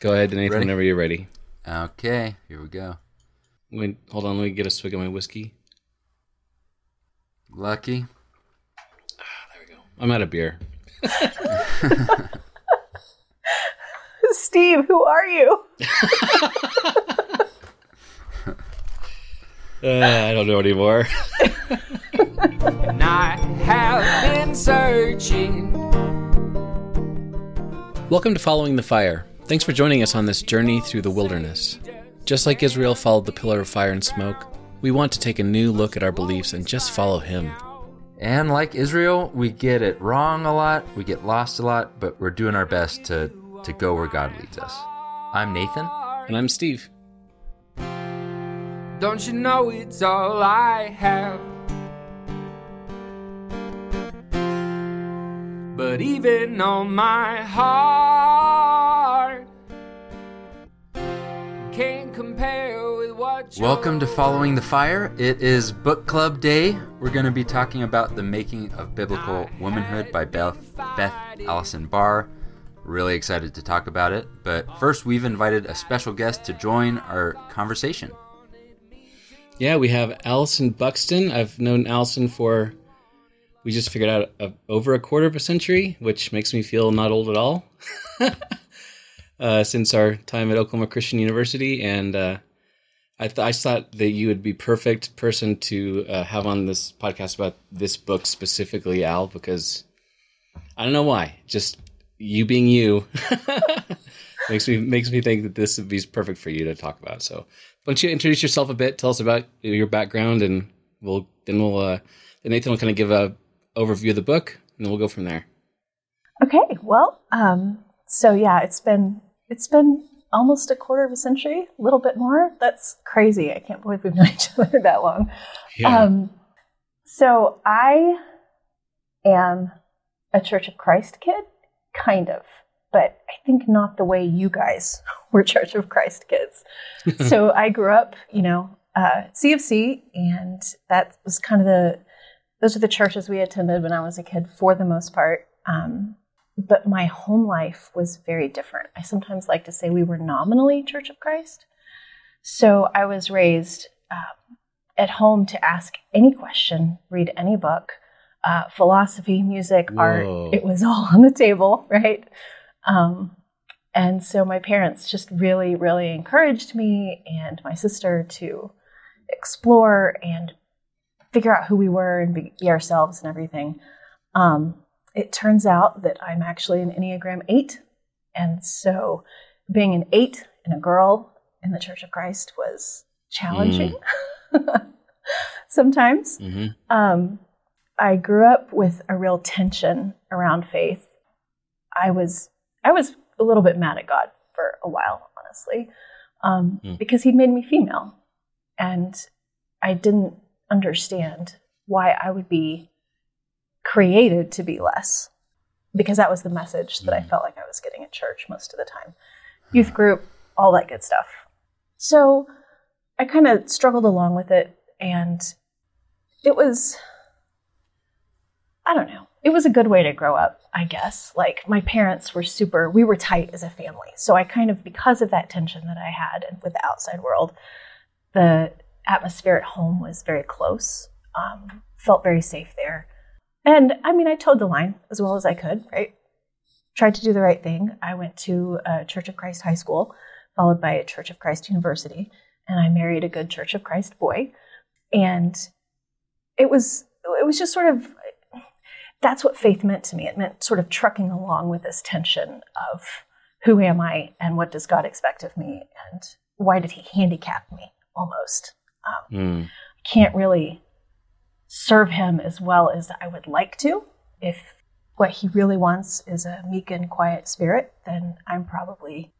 Go ahead, Nathan, Ready? whenever you're ready. Okay, here we go. Wait, hold on, let me get a swig of my whiskey. Lucky. There we go. I'm out of beer. Steve, who are you? Uh, I don't know anymore. And I have been searching. Welcome to Following the Fire. Thanks for joining us on this journey through the wilderness. Just like Israel followed the pillar of fire and smoke, we want to take a new look at our beliefs and just follow him. And like Israel, we get it wrong a lot, we get lost a lot, but we're doing our best to, to go where God leads us. I'm Nathan. And I'm Steve. Don't you know it's all I have? But even on my heart, can't compare with what you Welcome to Following the Fire. It is book club day. We're going to be talking about The Making of Biblical Womanhood by Beth, Beth Allison Barr. Really excited to talk about it. But first, we've invited a special guest to join our conversation. Yeah, we have Allison Buxton. I've known Allison for, we just figured out, uh over a quarter of a century, which makes me feel not old at all. uh, since our time at Oklahoma Christian University. And uh, I, th- I thought that you would be perfect person to uh, have on this podcast about this book specifically, Al, because I don't know why. Just you being you makes me makes me think that this would be perfect for you to talk about. So why don't you introduce yourself a bit? Tell us about your background, and we'll then we'll uh, then Nathan will kind of give a overview of the book, and then we'll go from there. Okay, well, um, so yeah, it's been it's been almost a quarter of a century, a little bit more. That's crazy. I can't believe we've known each other that long. Um, so I am a Church of Christ kid, kind of, but I think not the way you guys were Church of Christ kids. so I grew up, you know, uh, CFC, and that was kind of the those are the churches we attended when I was a kid for the most part. Um, but my home life was very different. I sometimes like to say we were nominally Church of Christ. So I was raised um, at home to ask any question, read any book, uh, philosophy, music, Whoa. art. It was all on the table, right? Um, and so my parents just really, really encouraged me and my sister to explore and figure out who we were and be, be ourselves and everything. Um, it turns out that I'm actually an Enneagram 8. And so being an 8 and a girl in the Church of Christ was challenging sometimes. hmm Um, I grew up with a real tension around faith. I was I was a little bit mad at God for a while, honestly, um, Mm. because He'd made me female, and I didn't understand why I would be created to be less, because that was the message that I Mm. felt like I was getting at church most of the time, youth group, all that good stuff. So I kind of struggled along with it, and it was I don't know. It was a good way to grow up, I guess. Like my parents were super, we were tight as a family. So I kind of, because of that tension that I had and with the outside world, the atmosphere at home was very close. Um, felt very safe there. And I mean, I toed the line as well as I could, right? Tried to do the right thing. I went to a Church of Christ high school, followed by a Church of Christ university, and I married a good Church of Christ boy. And it was it was just sort of that's what faith meant to me. It meant sort of trucking along with this tension of who am I and what does God expect of me and why did He handicap me almost? Um, Mm. I can't really serve Him as well as I would like to. If what He really wants is a meek and quiet spirit, then I'm probably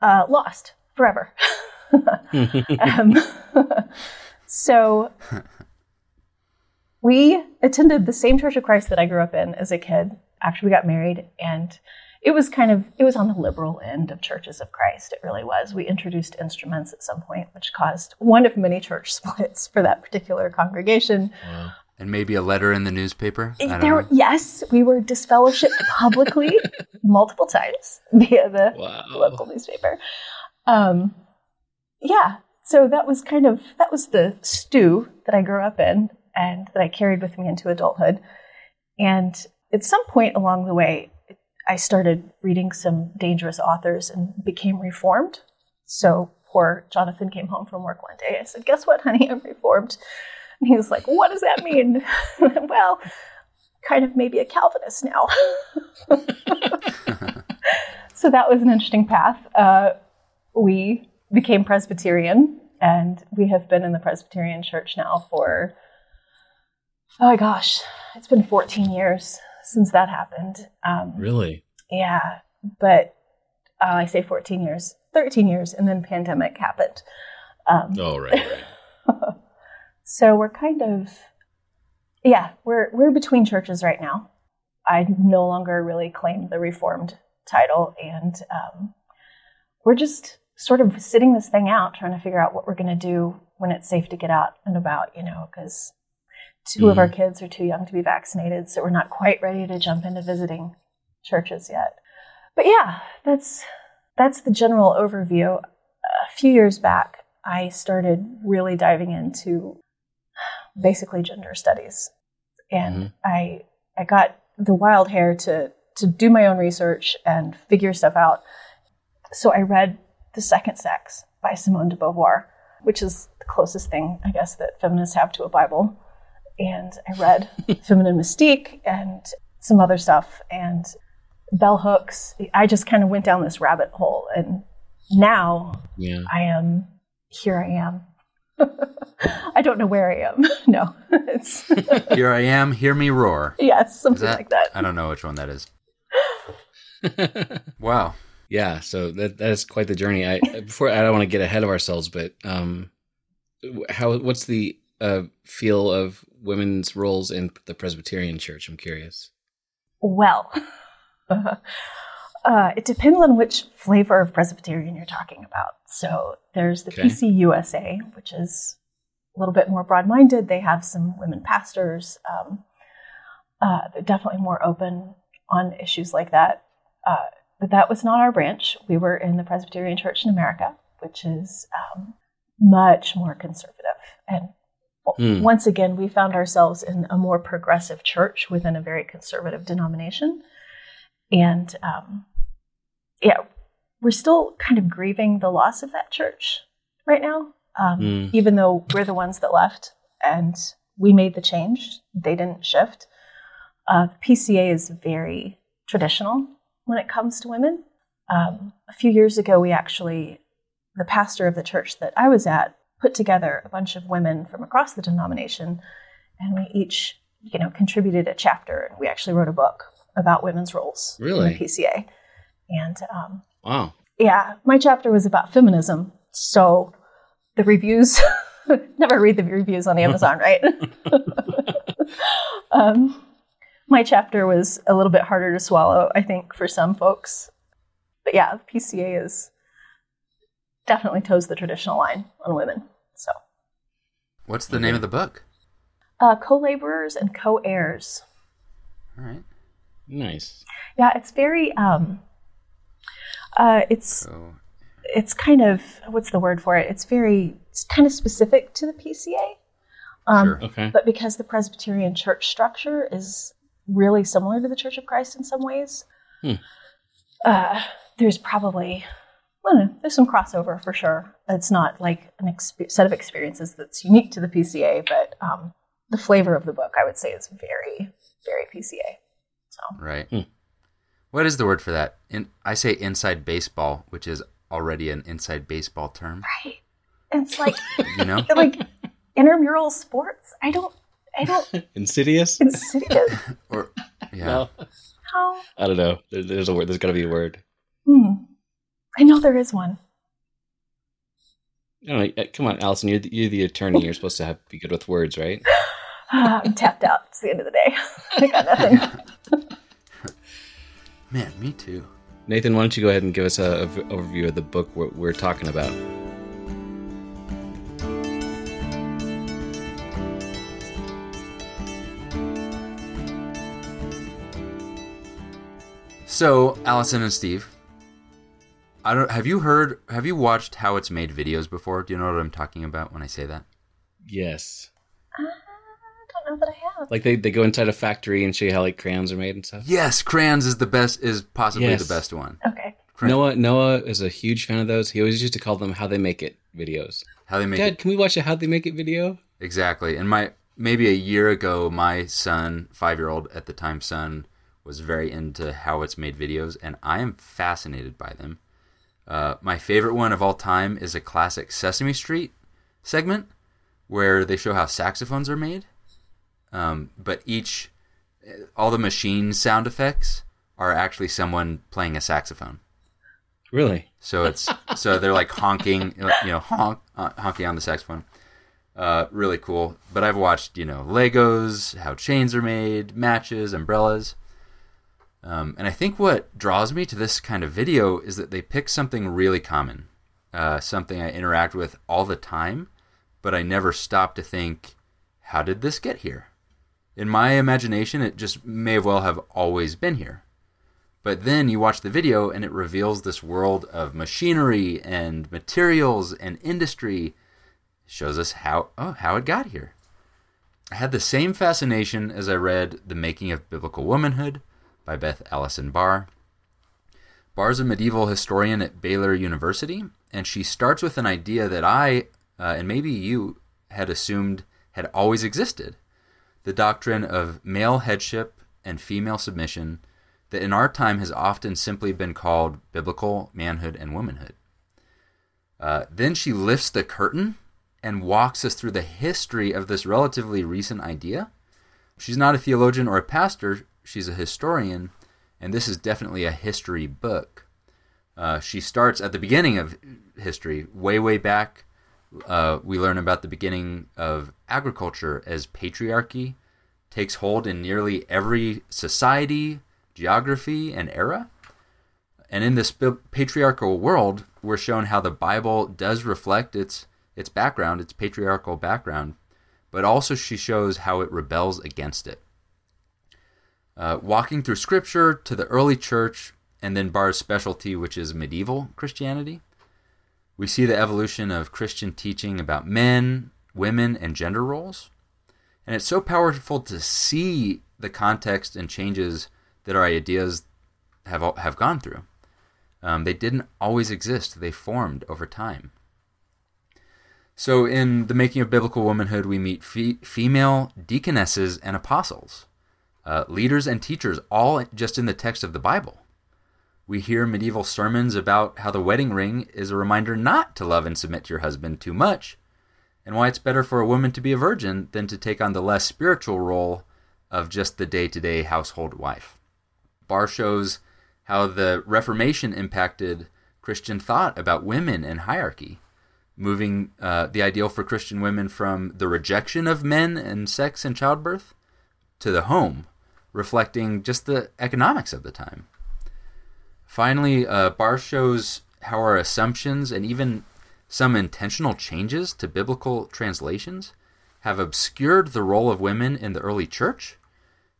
uh, lost forever. um, so we attended the same Church of Christ that I grew up in as a kid after we got married, and it was kind of it was on the liberal end of churches of Christ. It really was. We introduced instruments at some point, which caused one of many church splits for that particular congregation. Wow. And maybe a letter in the newspaper. I don't There, know. yes, we were disfellowshipped publicly multiple times via the Wow. local newspaper. Um, yeah, so that was kind of that was the stew that I grew up in and that I carried with me into adulthood. And at some point along the way, I started reading some dangerous authors and became reformed. So poor Jonathan came home from work one day. I said, "Guess what, honey? I'm reformed." And he was like, "What does that mean?" well, kind of maybe a Calvinist now. so that was an interesting path. Uh, we became Presbyterian, and we have been in the Presbyterian Church now for, oh my gosh, it's been 14 years since that happened. Um, Really? yeah, but uh, I say 14 years, 13 years, and then pandemic happened. Um, Oh, right. right. so we're kind of, yeah, we're we're between churches right now. I no longer really claim the Reformed title, and um, we're just sort of sitting this thing out, trying to figure out what we're going to do when it's safe to get out and about. You know, because 2 of our mm. kids are too young to be vaccinated, so we're not quite ready to jump into visiting churches yet. But yeah, that's that's the general overview. A few years back, I started really diving into basically gender studies, and mm-hmm. I I got the wild hair to to do my own research and figure stuff out. So I read The Second Sex by Simone de Beauvoir, which is the closest thing I guess that feminists have to a Bible. And I read Feminine Mystique and some other stuff and bell hooks. I just kind of went down this rabbit hole and now Yeah. I am here I am. I don't know where I am. No. It's Here I am, hear me roar. yes, something that, like that. I don't know which one that is. Wow. yeah. So that that is quite the journey. I before I don't want to get ahead of ourselves, but um, how what's the uh, feel of women's roles in the Presbyterian Church? I'm curious. Well, uh, it depends on which flavor of Presbyterian you're talking about. So there's the Okay. PCUSA, which is a little bit more broad minded. They have some women pastors. Um, uh, they're definitely more open on issues like that. Uh, but that was not our branch. We were in the Presbyterian Church in America, which is um, much more conservative. And Hmm. once again, we found ourselves in a more progressive church within a very conservative denomination. And um, yeah, we're still kind of grieving the loss of that church right now, um, Hmm. even though we're the ones that left and we made the change. They didn't shift. Uh, PCA is very traditional when it comes to women. Um, a few years ago, we actually, the pastor of the church that I was at, put together a bunch of women from across the denomination, and we each, you know, contributed a chapter. And we actually wrote a book about women's roles Really? in the PCA. And um, Wow. yeah, my chapter was about feminism. So the reviews, never read the reviews on Amazon, right? um, my chapter was a little bit harder to swallow, I think, for some folks. But yeah, PCA is definitely toes the traditional line on women. So What's the name of the book? uh, co laborers and co heirs. All right. Nice. Yeah, it's very, um, uh, it's So, it's kind of what's the word for it? It's very it's kind of specific to the PCA. Um, Sure. Okay. But because the Presbyterian church structure is really similar to the Church of Christ in some ways, Hmm. uh, there's probably I there's some crossover for sure. It's not like an exp- set of experiences that's unique to the PCA, but um, the flavor of the book, I would say, is very, very PCA. So right. Hmm. What is the word for that? In, I say inside baseball, which is already an inside baseball term. right, it's like You know? like intramural sports. I don't, I don't. Insidious? Insidious. or yeah. No. How? I don't know. There's a word. There's got to be a word. Hmm. I know there is one. No, uh, come on, Allison. You're the, you're the attorney. You're supposed to have, be good with words, right? I'm tapped out. It's the end of the day. I got nothing. Man, me too. Nathan, why don't you go ahead and give us an v- overview of the book we're, we're talking about? So, Allison and Steve, I don't. Have you heard? Have you watched how it's made videos before? Do you know what I'm talking about when I say that? Yes. Ah, I don't know that I have. Like they, they go inside a factory and show you how like crayons are made and stuff. Yes, crayons is the best. Is possibly Yes. the best one. Okay. Cray- Noah Noah is a huge fan of those. He always used to call them how they make it videos. How they make Dad, it can we watch a how they make it video? exactly. And my maybe a year ago, my son, five year old at the time, son was very into how it's made videos, and I am fascinated by them. Uh, my favorite one of all time is a classic Sesame Street segment where they show how saxophones are made. Um, but each, all the machine sound effects are actually someone playing a saxophone. Really? So it's so they're like honking, you know, honk, uh, honking on the saxophone. Uh, really cool. But I've watched, you know, Legos, how chains are made, matches, umbrellas. Um, and I think what draws me to this kind of video is that they pick something really common, uh, something I interact with all the time, but I never stop to think, how did this get here? In my imagination, it just may well have always been here. But then you watch the video and it reveals this world of machinery and materials and industry. Shows us how oh how it got here. I had the same fascination as I read The Making of Biblical Womanhood by Beth Allison Barr. Barr's a medieval historian at Baylor University, and she starts with an idea that I, uh, and maybe you, had assumed had always existed the doctrine of male headship and female submission that in our time has often simply been called biblical manhood and womanhood. Uh, then she lifts the curtain and walks us through the history of this relatively recent idea. She's not a theologian or a pastor, she's a historian, and this is definitely a history book. Uh, she starts at the beginning of history, way, way back. Uh, we learn about the beginning of agriculture as patriarchy takes hold in nearly every society, geography, and era. And in this patriarchal world, we're shown how the Bible does reflect its its background, its patriarchal background, but also she shows how it rebels against it. Uh, walking through Scripture to the early church, and then Barr's specialty, which is medieval Christianity, we see the evolution of Christian teaching about men, women, and gender roles. And it's so powerful to see the context and changes that our ideas have have gone through. Um, they didn't always exist; they formed over time. So, in the making of biblical womanhood, we meet fe- female deaconesses and apostles, uh, leaders and teachers, all just in the text of the Bible. We hear medieval sermons about how the wedding ring is a reminder not to love and submit to your husband too much, and why it's better for a woman to be a virgin than to take on the less spiritual role of just the day to day household wife. Barr shows how the Reformation impacted Christian thought about women and hierarchy, moving uh, the ideal for Christian women from the rejection of men and sex and childbirth to the home, reflecting just the economics of the time. Finally, uh, Barr shows how our assumptions and even some intentional changes to biblical translations have obscured the role of women in the early church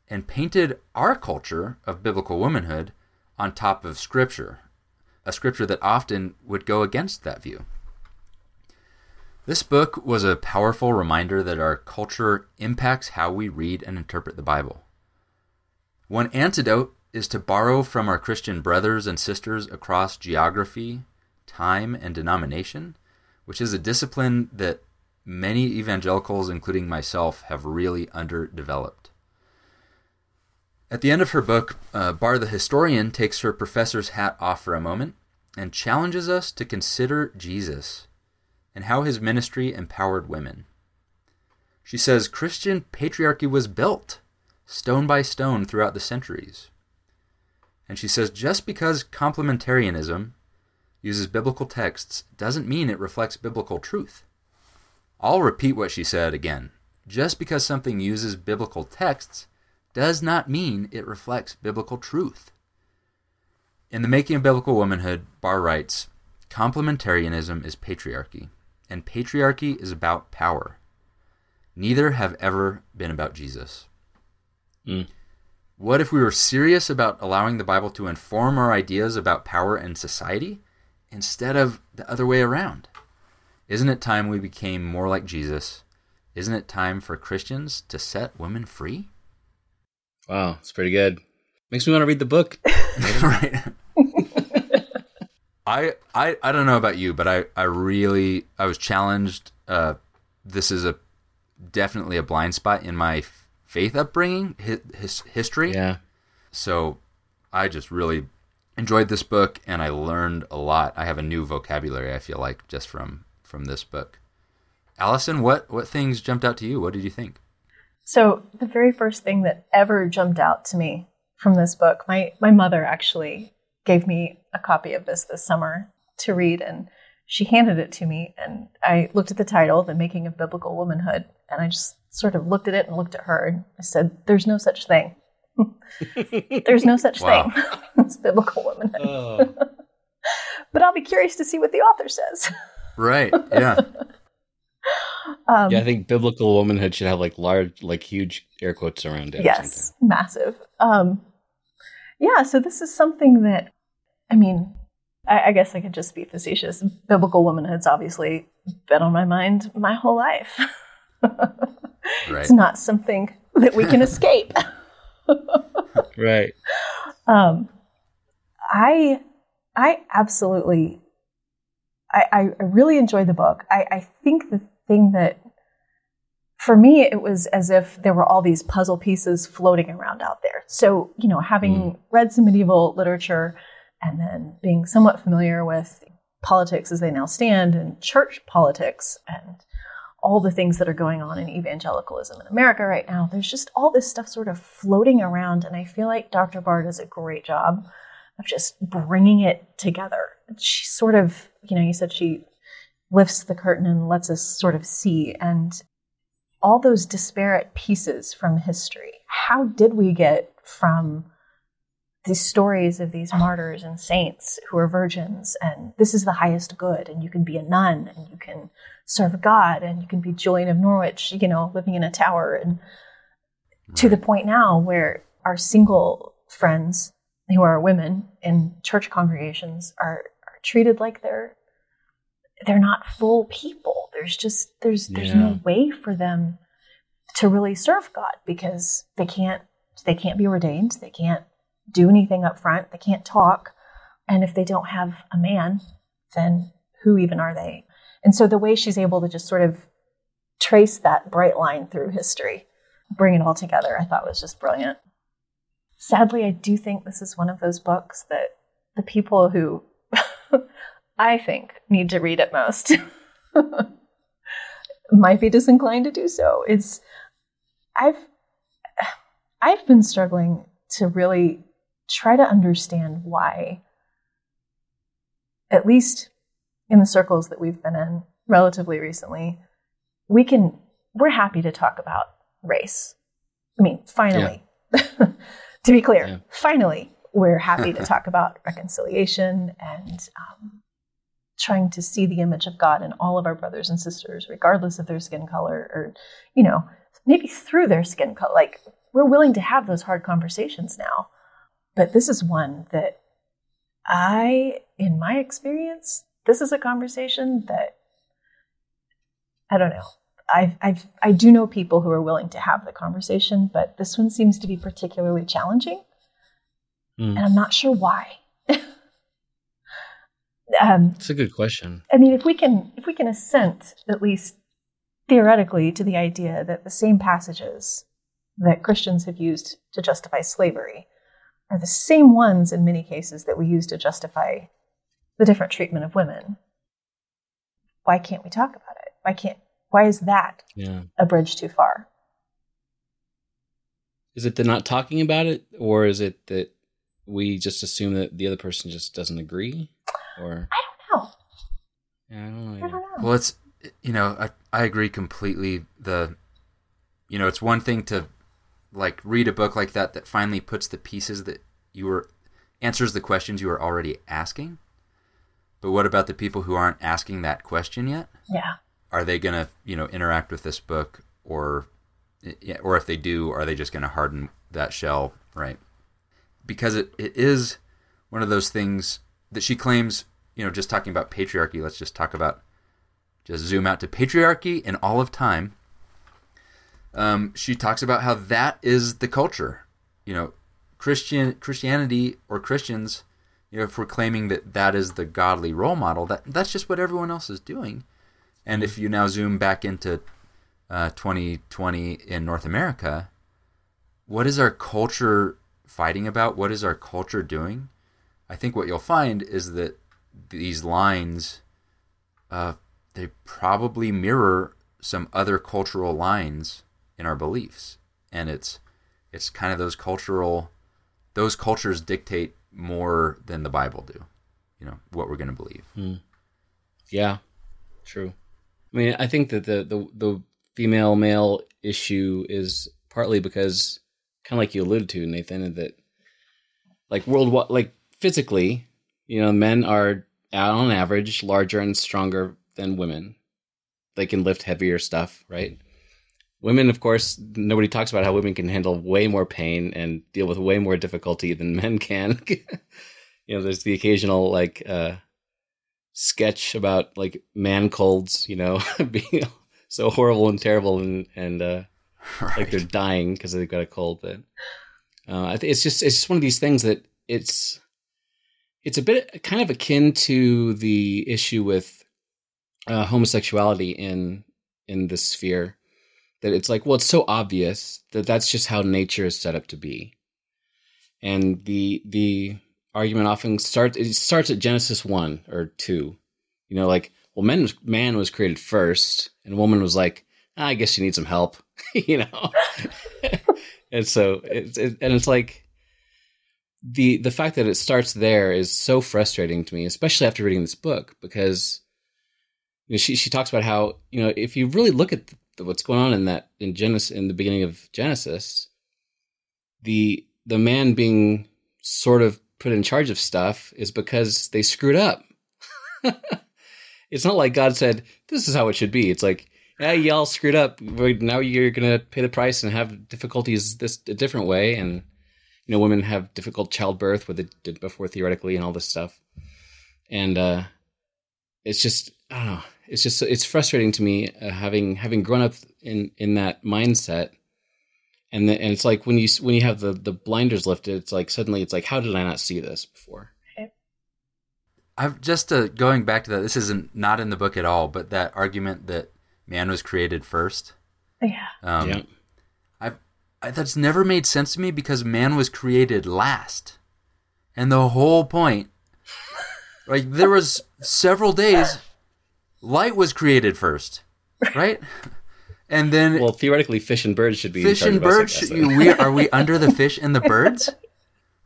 and painted our culture of biblical womanhood on top of Scripture, a Scripture that often would go against that view. This book was a powerful reminder that our culture impacts how we read and interpret the Bible. One antidote is to borrow from our Christian brothers and sisters across geography, time, and denomination, which is a discipline that many evangelicals, including myself, have really underdeveloped. At the end of her book, uh, Barr the historian takes her professor's hat off for a moment and challenges us to consider Jesus and how his ministry empowered women. She says Christian patriarchy was built stone by stone throughout the centuries. And she says just because complementarianism uses biblical texts doesn't mean it reflects biblical truth. I'll repeat what she said again. Just because something uses biblical texts does not mean it reflects biblical truth. In The Making of Biblical Womanhood, Barr writes Complementarianism is patriarchy, and patriarchy is about power. Neither have ever been about Jesus. Mm. What if we were serious about allowing the Bible to inform our ideas about power and society instead of the other way around? Isn't it time we became more like Jesus? Isn't it time for Christians to set women free? Wow, it's pretty good. Makes me want to read the book. right. I, I I don't know about you, but I, I really I was challenged. Uh, this is a definitely a blind spot in my f- faith upbringing, his, his history. Yeah. So I just really enjoyed this book, and I learned a lot. I have a new vocabulary. I feel like just from from this book. Allison, what what things jumped out to you? What did you think? So the very first thing that ever jumped out to me from this book, my my mother actually gave me a copy of this this summer to read, and she handed it to me, and I looked at the title, "The Making of Biblical Womanhood," and I just sort of looked at it and looked at her, and I said, "There's no such thing. There's no such Wow. thing as biblical womanhood." Oh. But I'll be curious to see what the author says. Right. Yeah. Um, yeah, I think biblical womanhood should have like large, like huge air quotes around it. yes massive um yeah so this is something that i mean I, I guess i could just be facetious biblical womanhood's obviously been on my mind my whole life Right. it's not something that we can escape. Right. um i i absolutely i i, really enjoyed the book i i think the thing that for me it was as if there were all these puzzle pieces floating around out there so you know having read some medieval literature and then being somewhat familiar with politics as they now stand and church politics and all the things that are going on in evangelicalism in America right now. There's just all this stuff sort of floating around, and I feel like Dr. Barr does a great job of just bringing it together. She sort of, you know, you said she lifts the curtain and lets us sort of see, and all those disparate pieces from history. How did we get from these stories of these martyrs and saints who are virgins, and this is the highest good, and you can be a nun, and you can serve God, and you can be Julian of Norwich, you know, living in a tower, and to the point now where our single friends who are women in church congregations are, are treated like they're they're not full people. There's just there's there's Yeah. no way for them to really serve God because they can't they can't be ordained, they can't do anything up front, they can't talk, and if they don't have a man, then who even are they? And so the way she's able to just sort of trace that bright line through history, bring it all together, I thought was just brilliant. Sadly, I do think this is one of those books that the people who I think need to read it most might be disinclined to do so. It's I've I've been struggling to really try to understand why at least in the circles that we've been in relatively recently, we can we're happy to talk about race. I mean, finally. to be clear, Yeah. finally, we're happy to talk about reconciliation and um, trying to see the image of God in all of our brothers and sisters, regardless of their skin color or, you know, maybe through their skin color. Like, we're willing to have those hard conversations now. But this is one that I, in my experience, this is a conversation that I don't know. I've, I've, I do know people who are willing to have the conversation, but this one seems to be particularly challenging, Hmm. and I'm not sure why. um, It's a good question. I mean, if we can, if we can assent at least theoretically to the idea that the same passages that Christians have used to justify slavery are the same ones in many cases that we use to justify the different treatment of women, why can't we talk about it? Why can't? Why is that Yeah. a bridge too far? Is it the not talking about it, or is it that we just assume that the other person just doesn't agree? Or I don't know. yeah, I don't know. I don't know. Well, it's you know I I agree completely. The you know it's one thing to like read a book like that that finally puts the pieces that you were answers the questions you were already asking. But what about the people who aren't asking that question yet? Yeah. Are they gonna you know interact with this book or or if they do, are they just gonna harden that shell right? Because it, it is one of those things that she claims, you know, just talking about patriarchy, let's just talk about, just zoom out to patriarchy in all of time. Um, she talks about how that is the culture. You know, Christian Christianity or Christians, you know, if we're claiming that that is the godly role model, that that's just what everyone else is doing. And if you now zoom back into uh, 2020 in North America, what is our culture fighting about? What is our culture doing? I think what you'll find is that these lines, uh, they probably mirror some other cultural lines in our beliefs, and it's it's kind of those cultural, those cultures dictate more than the Bible do. You know what we're going to believe. Hmm. Yeah, true. I mean, I think that the the, the female male issue is partly because, kind of like you alluded to, Nathan, that like worldwide, like physically, you know, men are on average larger and stronger than women. They can lift heavier stuff, right? Women, of course, nobody talks about how women can handle way more pain and deal with way more difficulty than men can. you know, there's the occasional like uh, sketch about like man colds, you know, being so horrible and terrible and and uh, like they're dying because they've got a cold. But uh, it's just it's just one of these things that it's it's a bit kind of akin to the issue with uh, homosexuality in in this sphere that it's like well it's so obvious that that's just how nature is set up to be. And the the argument often starts it starts at genesis 1 or 2 you know like well man was, man was created first and woman was like "Ah, i guess you need some help you know? And so it's it, and it's like the the fact that it starts there is so frustrating to me especially after reading this book because you know, she she talks about how you know if you really look at what's going on in that in Genesis in the beginning of Genesis, the the man being sort of put in charge of stuff is because they screwed up. it's not like God said this is how it should be. It's like yeah, y'all screwed up. Now you're gonna pay the price and have difficulties this a different way, and you know women have difficult childbirth what they did before theoretically and all this stuff, and uh, it's just I don't know it's just it's frustrating to me uh, having having grown up in in that mindset and the, and it's like when you when you have the the blinders lifted it's like suddenly it's like how did i not see this before I've just uh, going back to that. This isn't not in the book at all, but that argument that man was created first. Yeah. Um, yeah I've, I, that's never made sense to me because man was created last, and the whole point, like there was several days, light was created first, right? And then well theoretically fish and birds should be fish and of us, I birds. guess, should- though. we are we under the fish and the birds?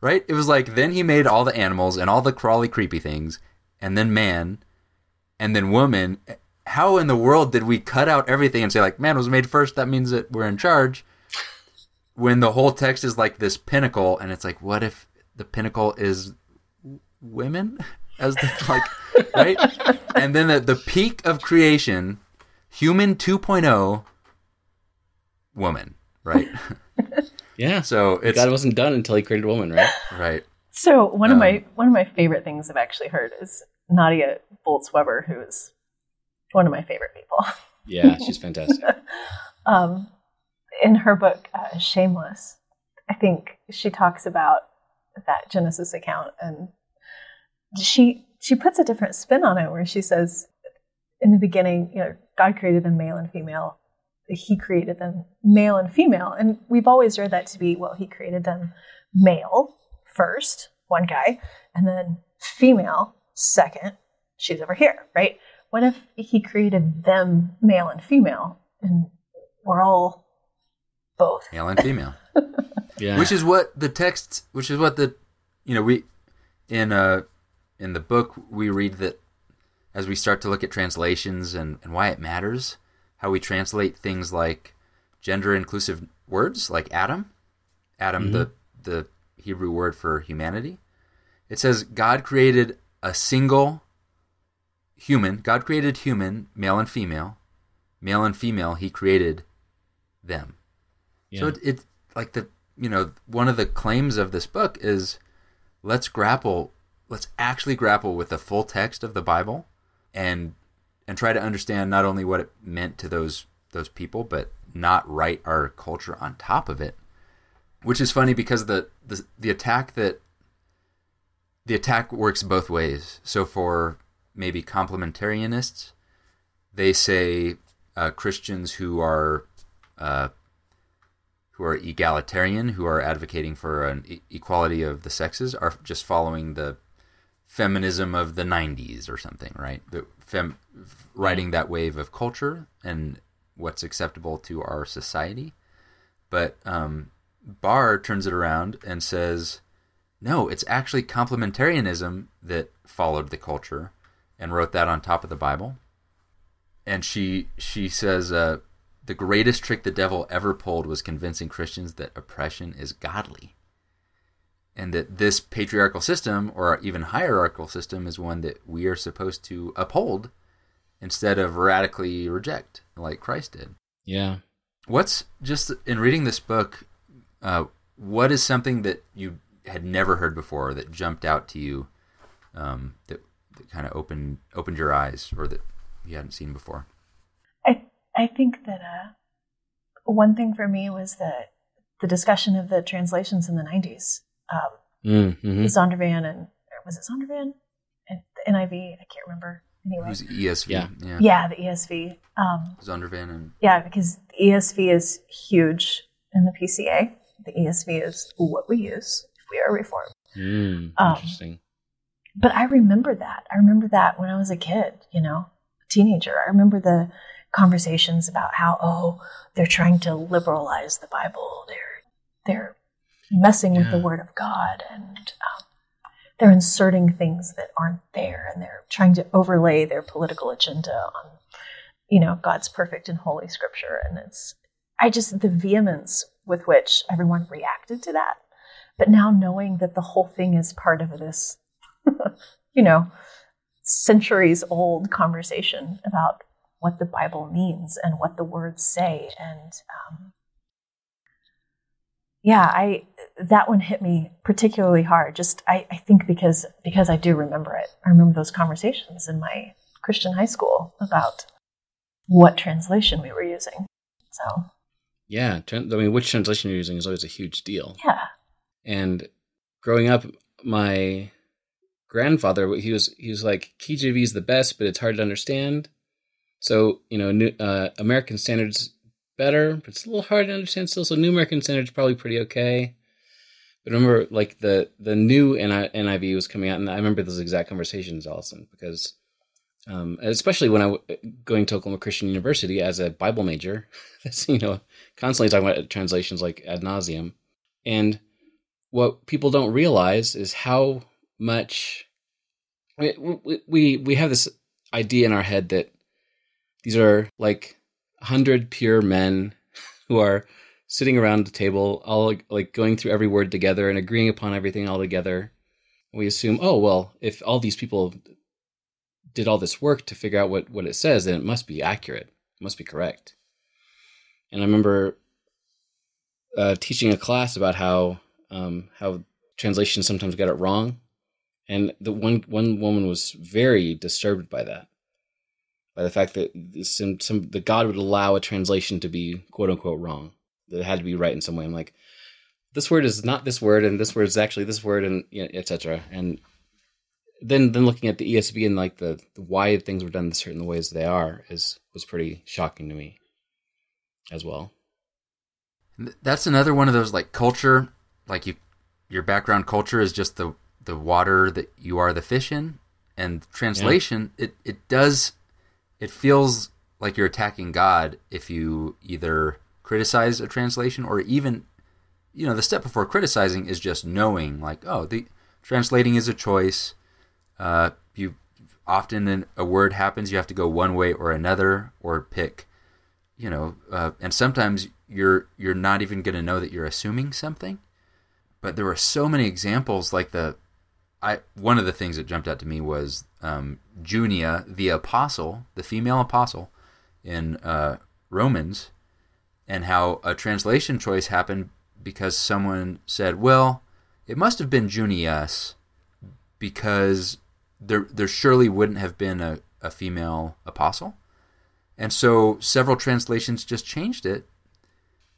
Right? It was like then he made all the animals and all the crawly creepy things, and then man, and then woman. How in the world did we cut out everything and say like man was made first? That means that we're in charge. When the whole text is like this pinnacle, and it's like, what if the pinnacle is women as the like right? And then the, the peak of creation, human 2.0, woman, right? yeah So it's god wasn't done until he created woman right right. So one of Um, my one of my favorite things I've actually heard is Nadia Bolz-Weber, who is one of my favorite people. yeah she's fantastic um, in her book uh, Shameless, I think she talks about that Genesis account, and she she puts a different spin on it, where she says, in the beginning, you know, God created them male and female. He created them male and female, and we've always read that to be well, He created them male first, one guy, and then female second. She's over here, right? What if He created them male and female, and we're all both. Male and female. yeah which is what the text which is what the you know we in uh in the book we read that as we start to look at translations and, and why it matters how we translate things like gender inclusive words like adam adam the mm-hmm. the hebrew word for humanity. It says god created a single human god created human male and female male and female he created them. Yeah. so it, it like the you know, one of the claims of this book is let's grapple, let's actually grapple with the full text of the Bible and and try to understand not only what it meant to those those people, but not write our culture on top of it. Which is funny because the the, the attack that the attack works both ways. So for maybe complementarianists, they say uh, Christians who are uh, who are egalitarian, who are advocating for an e- equality of the sexes, are just following the feminism of the 90s or something, right? The fem- that wave of culture and what's acceptable to our society. But um, Barr turns it around and says, no, it's actually complementarianism that followed the culture and wrote that on top of the Bible. And she she says uh, the greatest trick the devil ever pulled was convincing Christians that oppression is godly. And that this patriarchal system, or even hierarchical system, is one that we are supposed to uphold instead of radically reject, like Christ did. Yeah. What's just in reading this book, uh, what is something that you had never heard before that jumped out to you um, that, that kind of opened opened your eyes or that you hadn't seen before? I I think that uh, one thing for me was the the discussion of the translations in the '90s. Um, Mm-hmm. Zondervan and was it Zondervan and the NIV? I can't remember. Anyway, it was ESV? Yeah. yeah. yeah, the ESV. Um, Zondervan and yeah, because the ESV is huge in the PCA. The ESV is what we use if we are reformed. Mm, Um, interesting. But I remember that. I remember that when I was a kid, you know, a teenager. I remember the conversations about how, oh, they're trying to liberalize the Bible. They're they're messing with the Word of God, and um, they're inserting things that aren't there, and they're trying to overlay their political agenda on, you know, God's perfect and holy Scripture. And it's, I just the vehemence with which everyone reacted to that. But now knowing that the whole thing is part of this you know, centuries old conversation about what the Bible means and what the words say. And um, yeah, I that one hit me particularly hard. Just I, I think because because I do remember it. I remember those conversations in my Christian high school about what translation we were using. So Yeah. I mean, which translation you're using is always a huge deal. yeah, And growing up, my grandfather he was he was like KJV is the best, but it's hard to understand. So you know, new, uh, American Standards better, but it's a little hard to understand still. So New American Standard is probably pretty okay. But remember, like the the new NIV was coming out, and I remember those exact conversations, Allison, because um, especially when I w- going to Oklahoma Christian University as a Bible major, that's you know constantly talking about translations like ad nauseum, and what people don't realize is how much we we, we have this idea in our head that these are like hundred pure men who are sitting around the table, all like, going through every word together and agreeing upon everything all together. We assume, oh well, if all these people did all this work to figure out what what it says, then it must be accurate, it must be correct. And I remember uh, teaching a class about how um, how translations sometimes got it wrong, and the one one woman was very disturbed by that, by the fact that some some the God would allow a translation to be quote unquote wrong, that it had to be right in some way. I'm like, this word is not this word, and this word is actually this word, and you know, etc. And then then looking at the ESV and like the, the why things were done in certain ways they are is was pretty shocking to me as well. That's another one of those like culture, like you, your background culture is just the the water that you are the fish in, and translation it it does, it feels like you're attacking God if you either criticize a translation or even, you know, the step before criticizing is just knowing like oh the translating is a choice. Uh, you often a word happens you have to go one way or another or pick you know, uh, and sometimes you're you're not even going to know that you're assuming something. But there were so many examples, like the, I one of the things that jumped out to me was um, Junia, the apostle, the female apostle, in uh, Romans, and how a translation choice happened because someone said, "Well, it must have been Junius because there there surely wouldn't have been a, a female apostle." And so several translations just changed it.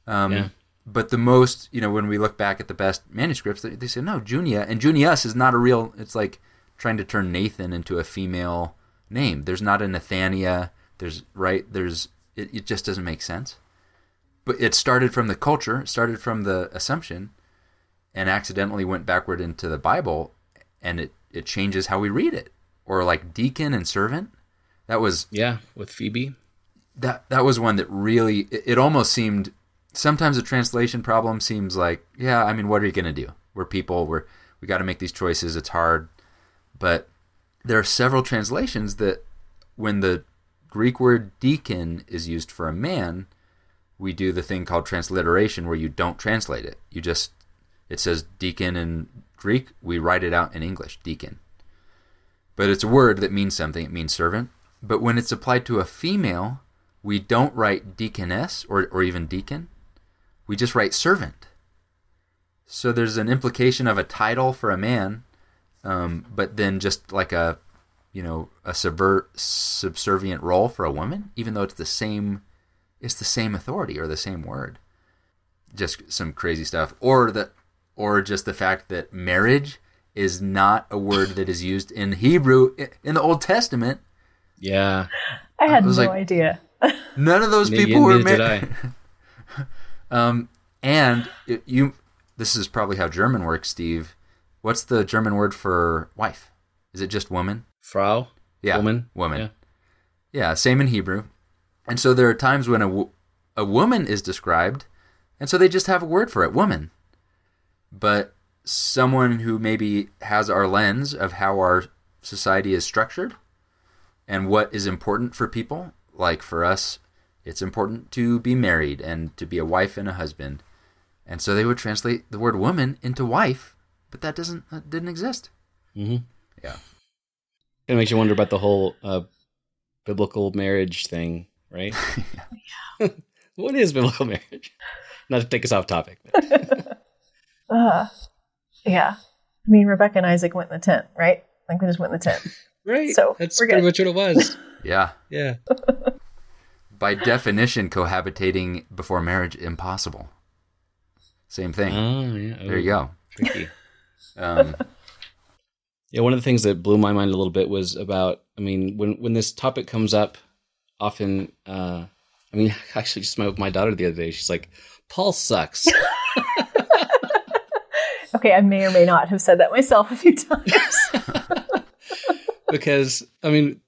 Um, Yeah. But the most, you know, when we look back at the best manuscripts, they, they say, no, Junia. And Junius is not a real, it's like trying to turn Nathan into a female name. There's not a Nathania. There's, right? There's, it, it just doesn't make sense. But it started from the culture, it started from the assumption, and accidentally went backward into the Bible, and it, it changes how we read it. Or like deacon and servant. That was Yeah, with Phoebe. that that was one that really it, it almost seemed sometimes a translation problem seems like yeah i mean what are you going to do? We're people we're we got to make these choices it's hard. But there are several translations that when the greek word deacon is used for a man we do the thing called transliteration where you don't translate it. You just it says deacon in greek we write it out in english deacon. But it's a word that means something it means servant. But when it's applied to a female we don't write deaconess or, or even deacon. We just write servant. So there's an implication of a title for a man, um, but then just like a, you know, a subver- subservient role for a woman, even though it's the same, it's the same authority or the same word. Just some crazy stuff, or the, or just the fact that marriage is not a word that is used in Hebrew in the Old Testament. Yeah. I had I was no like- idea. None of those Neither- people were married. um, and it, you, this is probably how German works, Steve. What's the German word for wife? Is it just woman? Frau. Yeah, Woman. Woman. Yeah. Yeah, same in Hebrew. And so there are times when a, a woman is described, and so they just have a word for it, woman. But someone who maybe has our lens of how our society is structured and what is important for people, like for us, it's important to be married and to be a wife and a husband. And so they would translate the word woman into wife, but that doesn't that didn't exist. Mm-hmm. Yeah. It makes you wonder about the whole uh, biblical marriage thing, right? what is biblical marriage? Not to take us off topic. But Uh, yeah. I mean, Rebecca and Isaac went in the tent, right? Like, we just went in the tent. right. So, that's we're pretty good. much what it was. Yeah. Yeah. By definition, cohabitating before marriage impossible. Same thing. Oh, yeah. there you go. Tricky. Um, Yeah, one of the things that blew my mind a little bit was about. I mean, when when this topic comes up, often. Uh, I mean, actually, just my my daughter the other day, she's like, "Paul sucks." Okay, I may or may not have said that myself a few times. because I mean,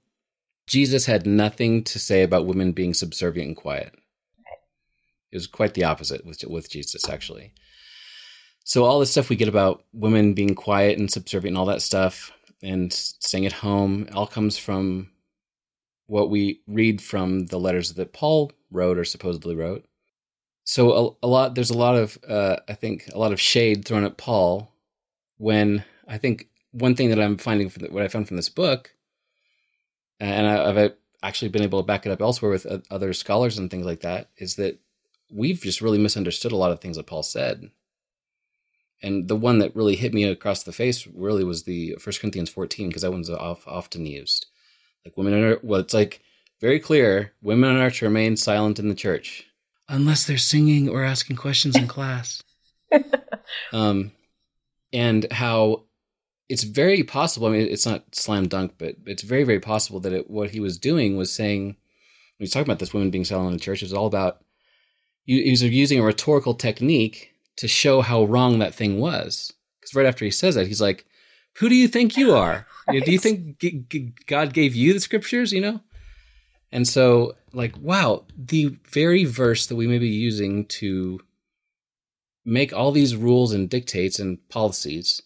Jesus had nothing to say about women being subservient and quiet. It was quite the opposite with with Jesus, actually. So all the stuff we get about women being quiet and subservient and all that stuff, and staying at home, all comes from what we read from the letters that Paul wrote or supposedly wrote. So a, a lot, there's a lot of, uh, I think, a lot of shade thrown at Paul when I think one thing that I'm finding from the, what I found from this book, and I, I've actually been able to back it up elsewhere with other scholars and things like that, is that we've just really misunderstood a lot of things that Paul said. And the one that really hit me across the face really was the 1 Corinthians 14, because that one's off, often used. Like women are, well, it's like very clear women are to remain silent in the church unless they're singing or asking questions in class. um, and how it's very possible. I mean, it's not slam dunk, but it's very, very possible that it, what he was doing was saying, when he's talking about this woman being silent in the church, it was all about, he he was using a rhetorical technique to show how wrong that thing was. Because right after he says that, he's like, who do you think you are? You know, Do you think G- G- God gave you the scriptures, you know? And so, like, wow, the very verse that we may be using to make all these rules and dictates and policies,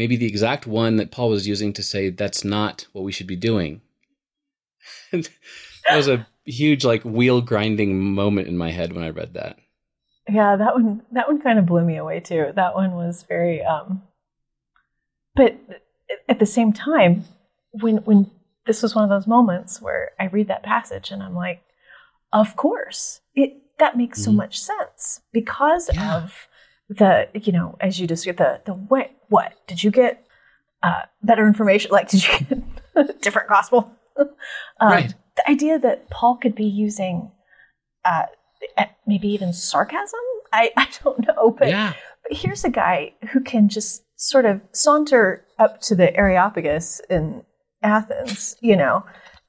maybe the exact one that Paul was using to say that's not what we should be doing. That was a huge, like, wheel grinding moment in my head when I read that. yeah, that one that one kind of blew me away too. That one was very um but at the same time, when when this was one of those moments where I read that passage and I'm like, of course. It that makes so Mhm. much sense because Yeah. of the you know as you just get the the what what did you get uh, better information like did you get different gospel um, Right. the idea that paul could be using uh, maybe even sarcasm i i don't know but Yeah. but here's a guy who can just sort of saunter up to the areopagus in athens you know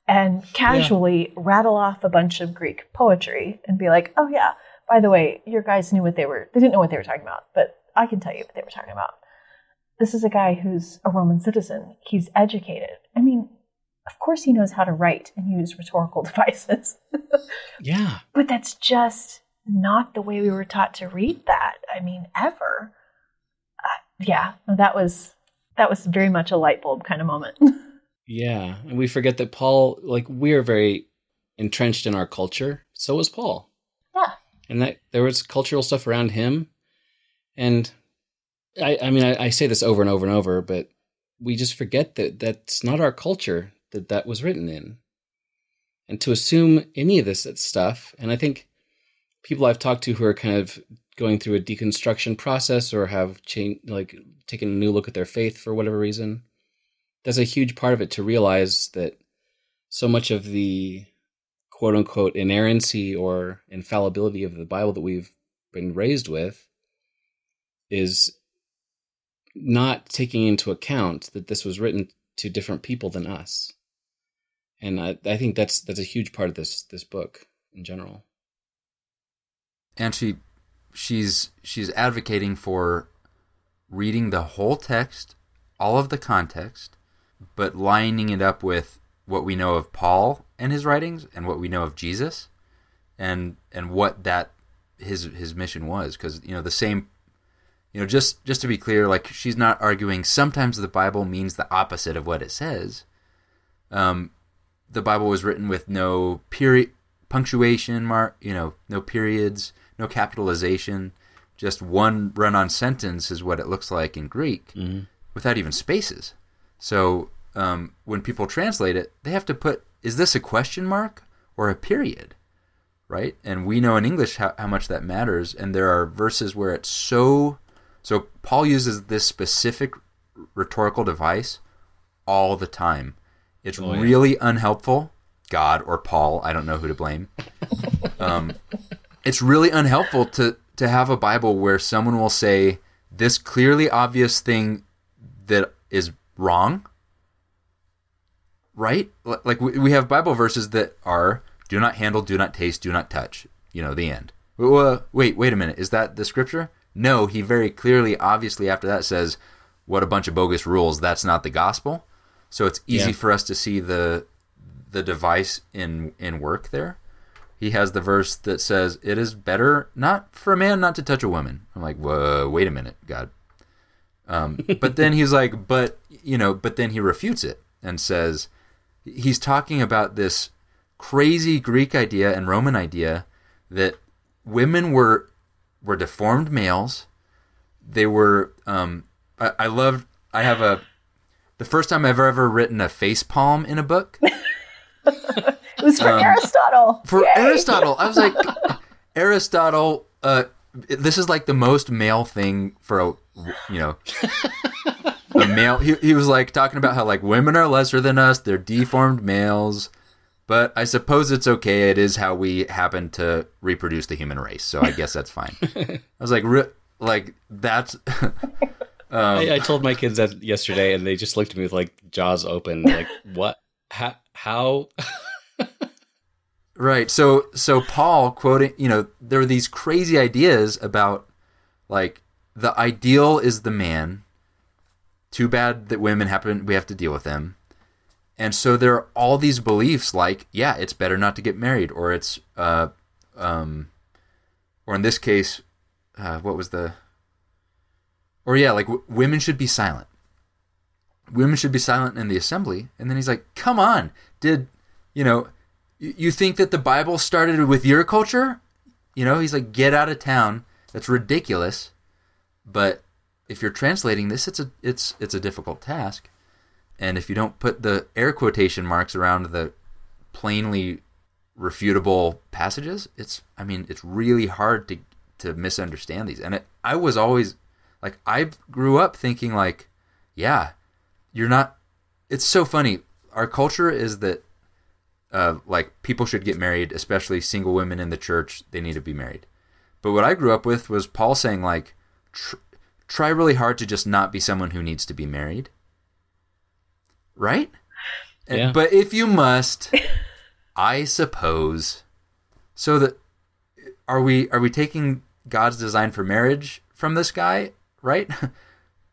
and casually rattle off a bunch of greek poetry and be like oh yeah by the way your guys knew what they were they didn't know what they were talking about but i can tell you what they were talking about this is a guy who's a roman citizen he's educated i mean of course he knows how to write and use rhetorical devices Yeah. but that's just not the way we were taught to read that. I mean, ever. Uh, yeah, that was that was very much a light bulb kind of moment. Yeah. And we forget that Paul, like, we're very entrenched in our culture. So was Paul. And that there was cultural stuff around him. And i i mean I, I say this over and over and over but we just forget that that's not our culture that that was written in. And to assume any of this stuff and i think people i've talked to who are kind of going through a deconstruction process or have changed like taken a new look at their faith for whatever reason, that's a huge part of it to realize that so much of the quote unquote inerrancy or infallibility of the Bible that we've been raised with is not taking into account that this was written to different people than us. And I, I think that's that's a huge part of this this book in general. and she she's she's advocating for reading the whole text, all of the context, but lining it up with what we know of Paul and his writings and what we know of Jesus and and what that his his mission was. Because you know the same you know just just to be clear like she's not arguing sometimes the bible means the opposite of what it says. Um the bible was written with no period punctuation mark you know no periods no capitalization. Just one run-on sentence is what it looks like in greek without even spaces. So um, when people translate it they have to put is this a question mark or a period right? And we know in English how, how much that matters. And there are verses where it's so. So Paul uses this specific rhetorical device all the time. It's Oh, yeah. really unhelpful. God or Paul, I don't know who to blame. um, it's really unhelpful to to have a Bible where someone will say this clearly obvious thing that is wrong right? Like we we have Bible verses that are do not handle, do not taste, do not touch. You know, the end. Wait, wait, wait a minute. Is that the scripture? No, he very clearly, obviously, after that says, "What a bunch of bogus rules." That's not the gospel. So it's easy Yeah. for us to see the the device in in work there. He has the verse that says, "It is better not for a man not to touch a woman." I'm like, "Whoa, wait a minute, God." Um, but then he's like, "But you know," but then he refutes it and says, he's talking about this crazy Greek idea and Roman idea that women were were deformed males. They were. Um, I, I loved. I have a. The first time I've ever written a face palm in a book it was for Aristotle. for Yay. Aristotle. I was like, Aristotle. Uh, this is like the most male thing for a you know a male. He, he was like talking about how like women are lesser than us. They're deformed males. But I suppose it's okay. It is how we happen to reproduce the human race. So I guess that's fine. I was like, re- like that's um, I, I told my kids that yesterday, and they just looked at me with like jaws open, like what? How? how? Right. So so Paul quoting, you know, there are these crazy ideas about like the ideal is the man. Too bad that women happen we have to deal with them. And so there are all these beliefs like, yeah, it's better not to get married or it's uh um or in this case uh what was the or yeah, like w- women should be silent. Women should be silent in the assembly. And then he's like, "Come on. Did you know, you you think that the Bible started with your culture? You know, he's like, get out of town. That's ridiculous. But if you're translating this, it's a it's it's a difficult task. And if you don't put the air quotation marks around the plainly refutable passages, it's I mean, it's really hard to to misunderstand these. And it, I was always like, I grew up thinking like, yeah, you're not. It's so funny. Our culture is that, uh, like people should get married, especially single women in the church. They need to be married. But what I grew up with was Paul saying like, tr- try really hard to just not be someone who needs to be married. Right? And- but if you must, I suppose. So that are we are we taking God's design for marriage from this guy, right?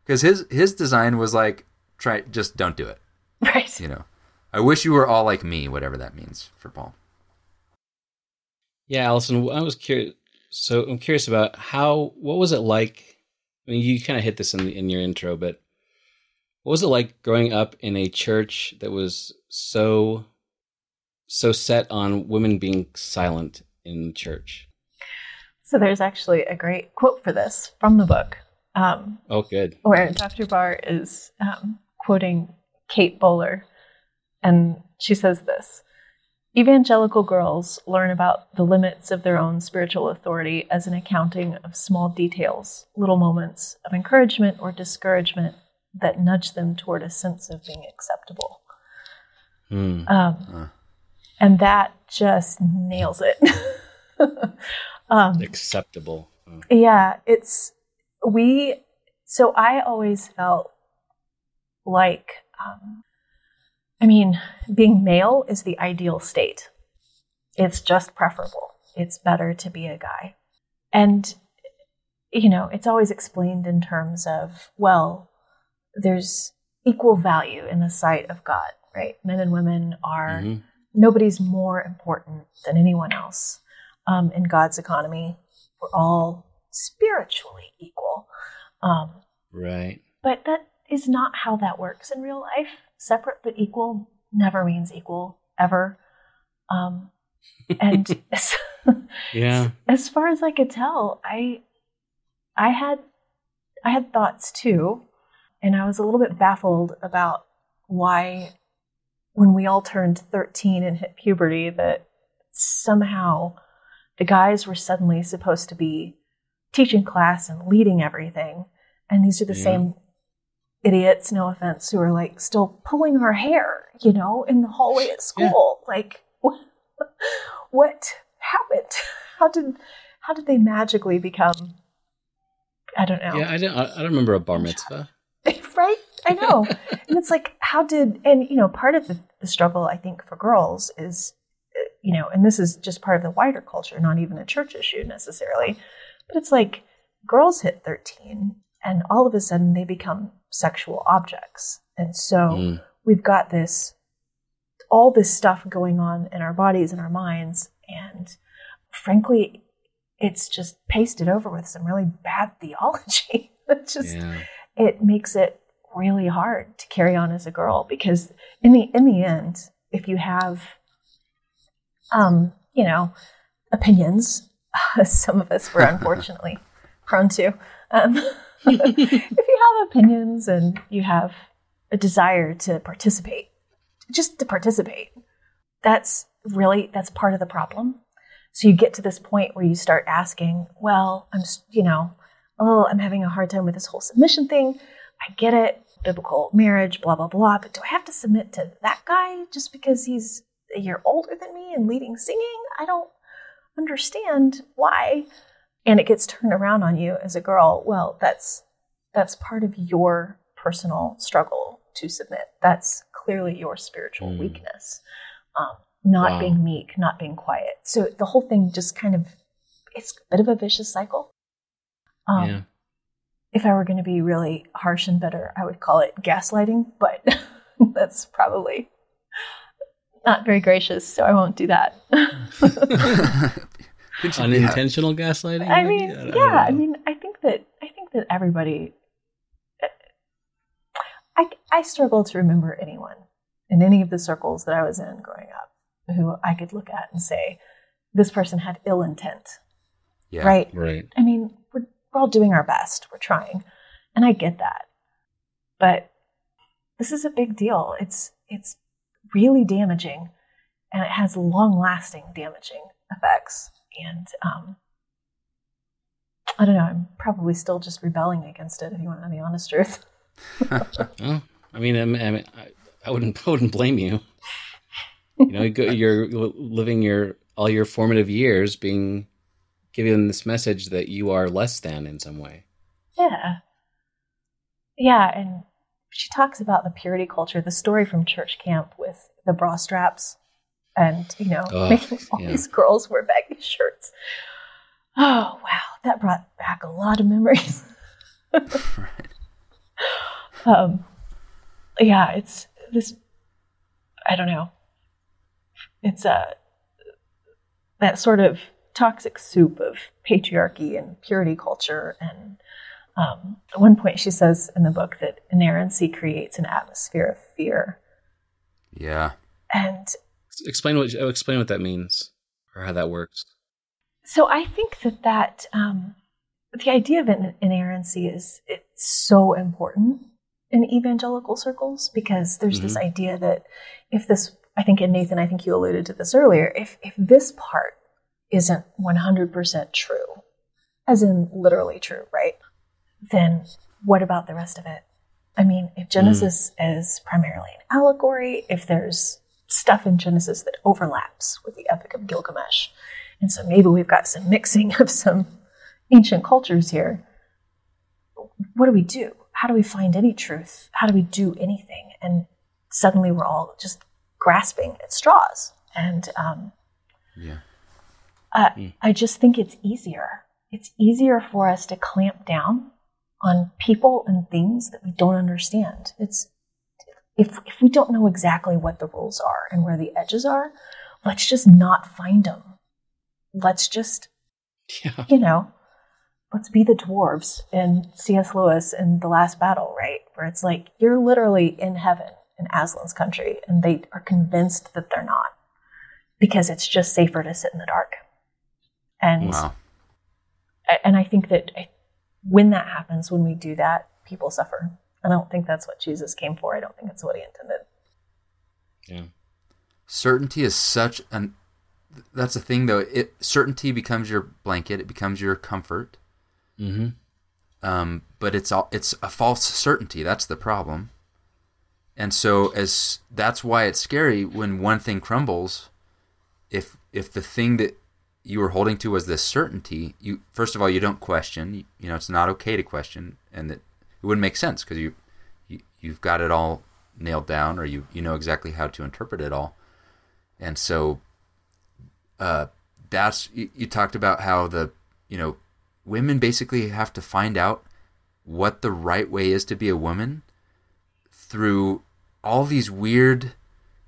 Because his his design was like try just don't do it. Right. You know, I wish you were all like me, whatever that means for Paul. Yeah, Allison, I was curious. So I'm curious about how. What was it like? I mean, you kind of hit this in the, in your intro, but what was it like growing up in a church that was so so set on women being silent in church? So there's actually a great quote for this from the book, um, Oh, good. where Dr. Barr is um, quoting Kate Bowler, and she says this Evangelical girls learn about the limits of their own spiritual authority as an accounting of small details, little moments of encouragement or discouragement that nudge them toward a sense of being acceptable. Hmm. Um, And that just nails it. um, Acceptable. Oh. yeah, it's we. So I always felt like, um, I mean, being male is the ideal state. It's just preferable. It's better to be a guy, and you know, it's always explained in terms of well, there's equal value in the sight of God, right? Men and women are Mhm. nobody's more important than anyone else um, in God's economy. We're all spiritually equal. Um, Right. but that is not how that works in real life. Separate but equal never means equal, ever. Um, and as, Yeah. as far as I could tell, I I had I had thoughts too, and I was a little bit baffled about why when we all turned 13 and hit puberty that somehow the guys were suddenly supposed to be teaching class and leading everything and these are the Yeah. same idiots no offense who are like still pulling our hair you know in the hallway at school like what, what happened how did how did they magically become i don't know Yeah. I don't. I I don't remember a bar mitzvah. right i know and it's like how did and you know part of the, the struggle i think for girls is uh, you know and this is just part of the wider culture not even a church issue necessarily but it's like girls hit 13 and all of a sudden they become sexual objects and so Mm. we've got this all this stuff going on in our bodies and our minds and frankly it's just pasted over with some really bad theology it just Yeah. it makes it really hard to carry on as a girl because in the in the end if you have um you know opinions some of us were unfortunately prone to um, if you have opinions and you have a desire to participate just to participate that's really that's part of the problem. So you get to this point where you start asking well i'm you know oh i'm having a hard time with this whole submission thing. I get it biblical marriage blah blah blah but do i have to submit to that guy just because he's a year older than me and leading singing? I don't understand why and it gets turned around on you as a girl well that's that's part of your personal struggle to submit that's clearly your spiritual Mm. weakness um, not Wow. being meek not being quiet so the whole thing just kind of it's a bit of a vicious cycle um, yeah. if i were going to be really harsh and bitter i would call it gaslighting but that's probably not very gracious so i won't do that Couldn't you- Unintentional gaslighting. I mean, don't yeah. I know. mean, I think that I think that everybody. I I struggle to remember anyone in any of the circles that I was in growing up who I could look at and say, this person had ill intent, Yeah. right? Right. I mean, we're, we're all doing our best. We're trying, and I get that, but this is a big deal. It's it's really damaging, and it has long lasting damaging effects. And um, I don't know. I'm probably still just rebelling against it. If you want to know the honest truth. well, I mean, I, mean, I, I wouldn't, I wouldn't blame you. You know, you're living your all your formative years being given this message that you are less than in some way. Yeah, yeah, and she talks about the purity culture, the story from church camp with the bra straps, and you know, oh, making all yeah. these girls wear baggy shirts. Oh wow, that brought back a lot of memories. right. Um, yeah, it's this. I don't know. It's a that sort of toxic soup of patriarchy and purity culture. And um, at one point, she says in the book that inerrancy creates an atmosphere of fear. Yeah. And explain what explain what that means or how that works. So I think that that um, the idea of inerrancy is it's so important in evangelical circles because there's mm-hmm. this idea that if this I think in Nathan I think you alluded to this earlier if if this part isn't 100% true as in literally true right then what about the rest of it I mean if Genesis mm. is primarily an allegory if there's stuff in Genesis that overlaps with the Epic of Gilgamesh and so maybe we've got some mixing of some ancient cultures here what do we do how do we find any truth? How do we do anything? And suddenly we're all just grasping at straws. And um, yeah. Uh, mm. I just think it's easier. It's easier for us to clamp down on people and things that we don't understand. It's if if we don't know exactly what the rules are and where the edges are, let's just not find them. Let's just, yeah. you know, let's be the dwarves in C.S. Lewis in The Last Battle, right? Where it's like you're literally in heaven in Aslan's country, and they are convinced that they're not because it's just safer to sit in the dark. And wow. and I think that when that happens, when we do that, people suffer. I don't think that's what Jesus came for. I don't think it's what he intended. Yeah. Certainty is such an that's the thing though. It certainty becomes your blanket. It becomes your comfort Mm-hmm. Um, but it's all it's a false certainty. That's the problem. And so as that's why it's scary when one thing crumbles. If if the thing that you were holding to was this certainty, you first of all you don't question. You, you know it's not okay to question, and that it wouldn't make sense because you, you you've got it all nailed down, or you you know exactly how to interpret it all. And so, uh, that's you, you talked about how the you know women basically have to find out what the right way is to be a woman through all these weird,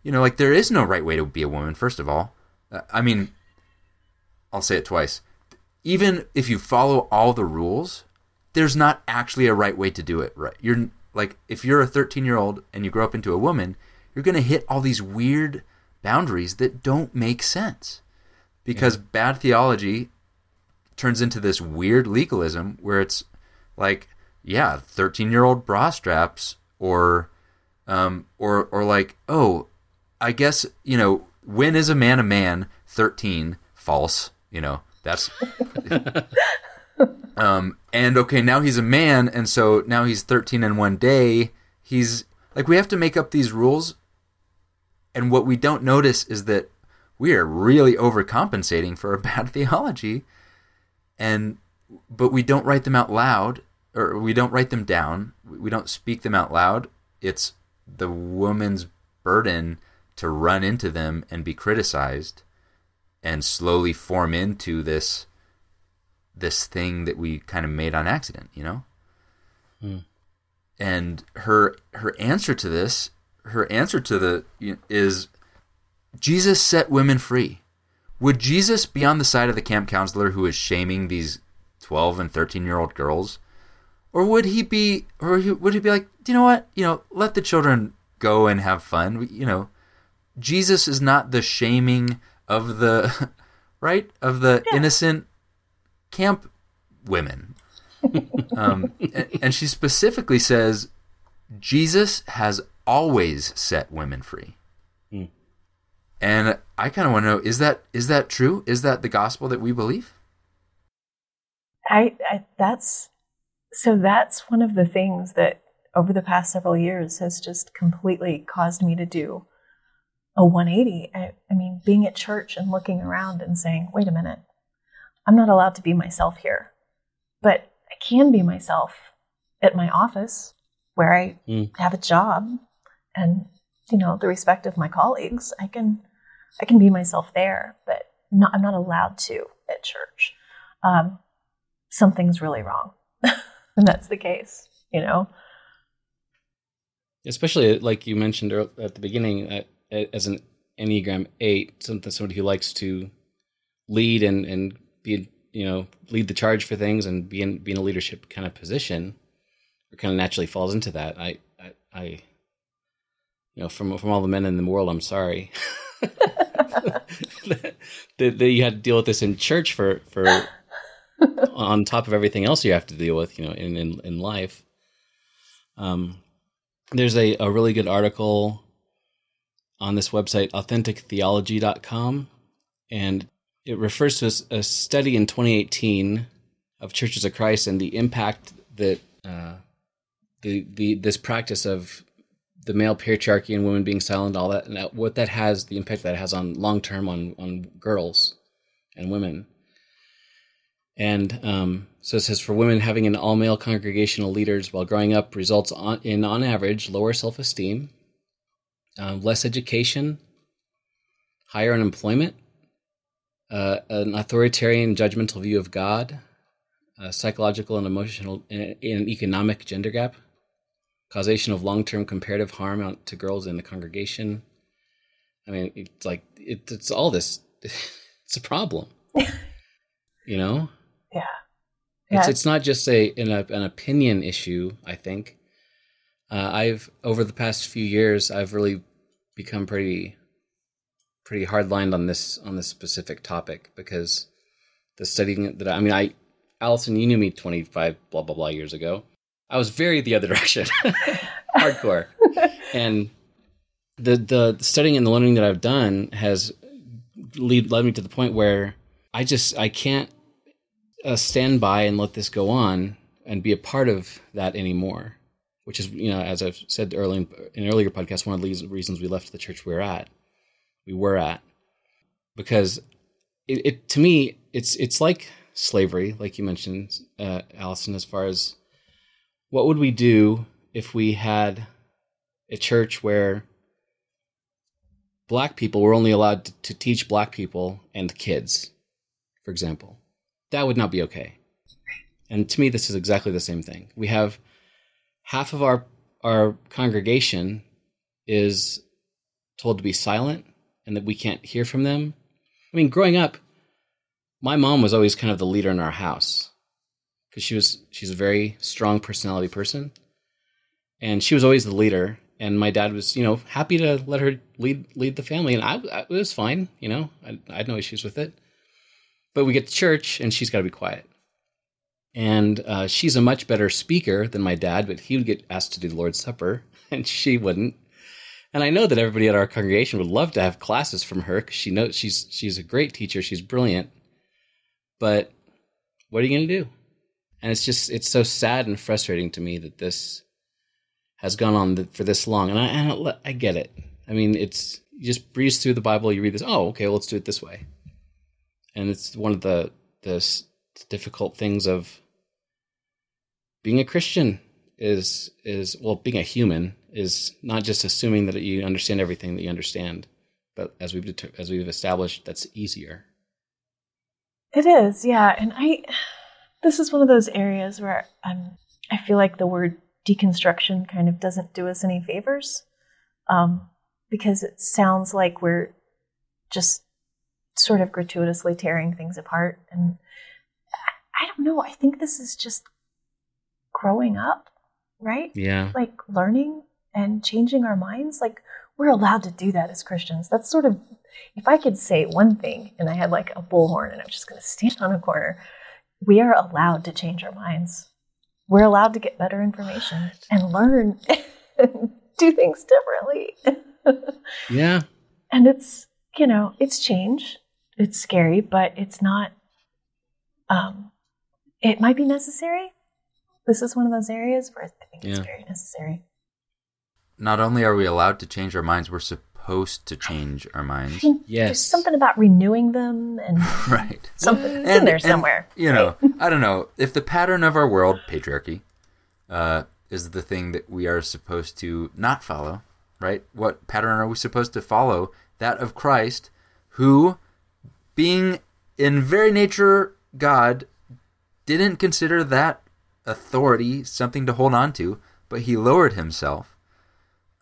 you know, like there is no right way to be a woman, first of all. Uh, I mean, I'll say it twice. Even if you follow all the rules, there's not actually a right way to do it right. You're like, if you're a 13 year old and you grow up into a woman, you're going to hit all these weird boundaries that don't make sense because yeah. bad theology turns into this weird legalism where it's like, yeah, 13 year old bra straps or, um, or, or like, oh, I guess, you know, when is a man a man? 13, false, you know, that's, um, and okay, now he's a man. And so now he's 13 in one day. He's like, we have to make up these rules. And what we don't notice is that we are really overcompensating for a bad theology and but we don't write them out loud or we don't write them down we don't speak them out loud it's the woman's burden to run into them and be criticized and slowly form into this this thing that we kind of made on accident you know hmm. and her her answer to this her answer to the is jesus set women free would Jesus be on the side of the camp counselor who is shaming these 12 and 13 year old girls? Or would he be, or would he be like, you know what? You know, let the children go and have fun. You know, Jesus is not the shaming of the, right? Of the yeah. innocent camp women. um, and, and she specifically says, Jesus has always set women free. And I kind of want to know is that is that true? Is that the gospel that we believe? I, I that's so that's one of the things that over the past several years has just completely caused me to do a 180. I, I mean, being at church and looking around and saying, wait a minute, I'm not allowed to be myself here, but I can be myself at my office where I Mm. have a job and you know the respect of my colleagues. I can I can be myself there, but not, I'm not allowed to at church. Um, something's really wrong, and that's the case. You know, especially like you mentioned at the beginning uh, as an enneagram 8 something somebody who likes to lead and and be you know lead the charge for things and be in be in a leadership kind of position or kind of naturally falls into that. I i, I you know from from all the men in the world i'm sorry. That, that you had to deal with this in church for for on top of everything else you have to deal with you know in in, in life. Um there's a, a really good article on this website authentictheology.com and it refers to a, study in 2018 of churches of christ and the impact that uh, the, the this practice of the male patriarchy and women being silent all that and what that has the impact that it has on long term on on girls and women. And um, so it says for women, having an all male congregational leaders while growing up results on, in, on average, lower self esteem, um, less education, higher unemployment, uh, an authoritarian, judgmental view of God, uh, psychological and emotional and and economic gender gap, causation of long term comparative harm to girls in the congregation. I mean, it's like it, it's all this. It's a problem, you know. yeah, It's Yeah. it's not just a an, an opinion issue. I think uh, I've over the past few years I've really become pretty pretty hard lined on this on this specific topic because the studying that I, I mean I Allison you knew me twenty five blah blah blah years ago. I was very the other direction, hardcore, and the the studying and the learning that I've done has lead led me to the point where I just I can't uh, stand by and let this go on and be a part of that anymore. Which is, you know, as I've said early in an earlier podcast, one of the reasons we left the church we're at, we were at, because it, it to me it's it's like slavery, like you mentioned, uh, Allison. As far as what would we do if we had a church where black people were only allowed to, to teach black people and kids, for example? that would not be okay. And to me, this is exactly the same thing. We have half of our our congregation is told to be silent and that we can't hear from them. I mean, growing up, my mom was always kind of the leader in our house because she was she's a very strong personality person, and she was always the leader. And my dad was, you know, happy to let her lead lead the family, and I, I it was fine. You know, I, I had no issues with it but we get to church and she's got to be quiet. And uh, she's a much better speaker than my dad, but he would get asked to do the Lord's Supper and she wouldn't. And I know that everybody at our congregation would love to have classes from her because she knows she's she's a great teacher, she's brilliant. But what are you going to do? And it's just it's so sad and frustrating to me that this has gone on for this long. And I and I, I get it. I mean, it's you just breeze through the Bible, you read this, oh, okay, well, let's do it this way and it's one of the the difficult things of being a Christian is is well being a human is not just assuming that you understand everything that you understand, but as we've deter- as we've established, that's easier. It is, yeah. And I, this is one of those areas where um, I feel like the word deconstruction kind of doesn't do us any favors um, because it sounds like we're just sort of gratuitously tearing things apart. And I I don't know. I think this is just growing up, right? Yeah, Like learning and changing our minds. Like we're allowed to do that as Christians. That's sort of, if I could say one thing and I had like a bullhorn and I'm just going to stand on a corner, we are allowed to change our minds. We're allowed to get better information and learn and do things differently. yeah, and it's, you know, it's change. It's scary, but it's not, um, it might be necessary. This is one of those areas where I think it's Yeah. very necessary. Not only are we allowed to change our minds, we're supposed to change our minds. There's Yes. something about renewing them and right. something it's in there somewhere. you know, I don't know if the pattern of our world, patriarchy, uh, is the thing that we are supposed to not follow. Right? What pattern are we supposed to follow? That of Christ, who, being in very nature God, didn't consider that authority something to hold on to, but he lowered himself.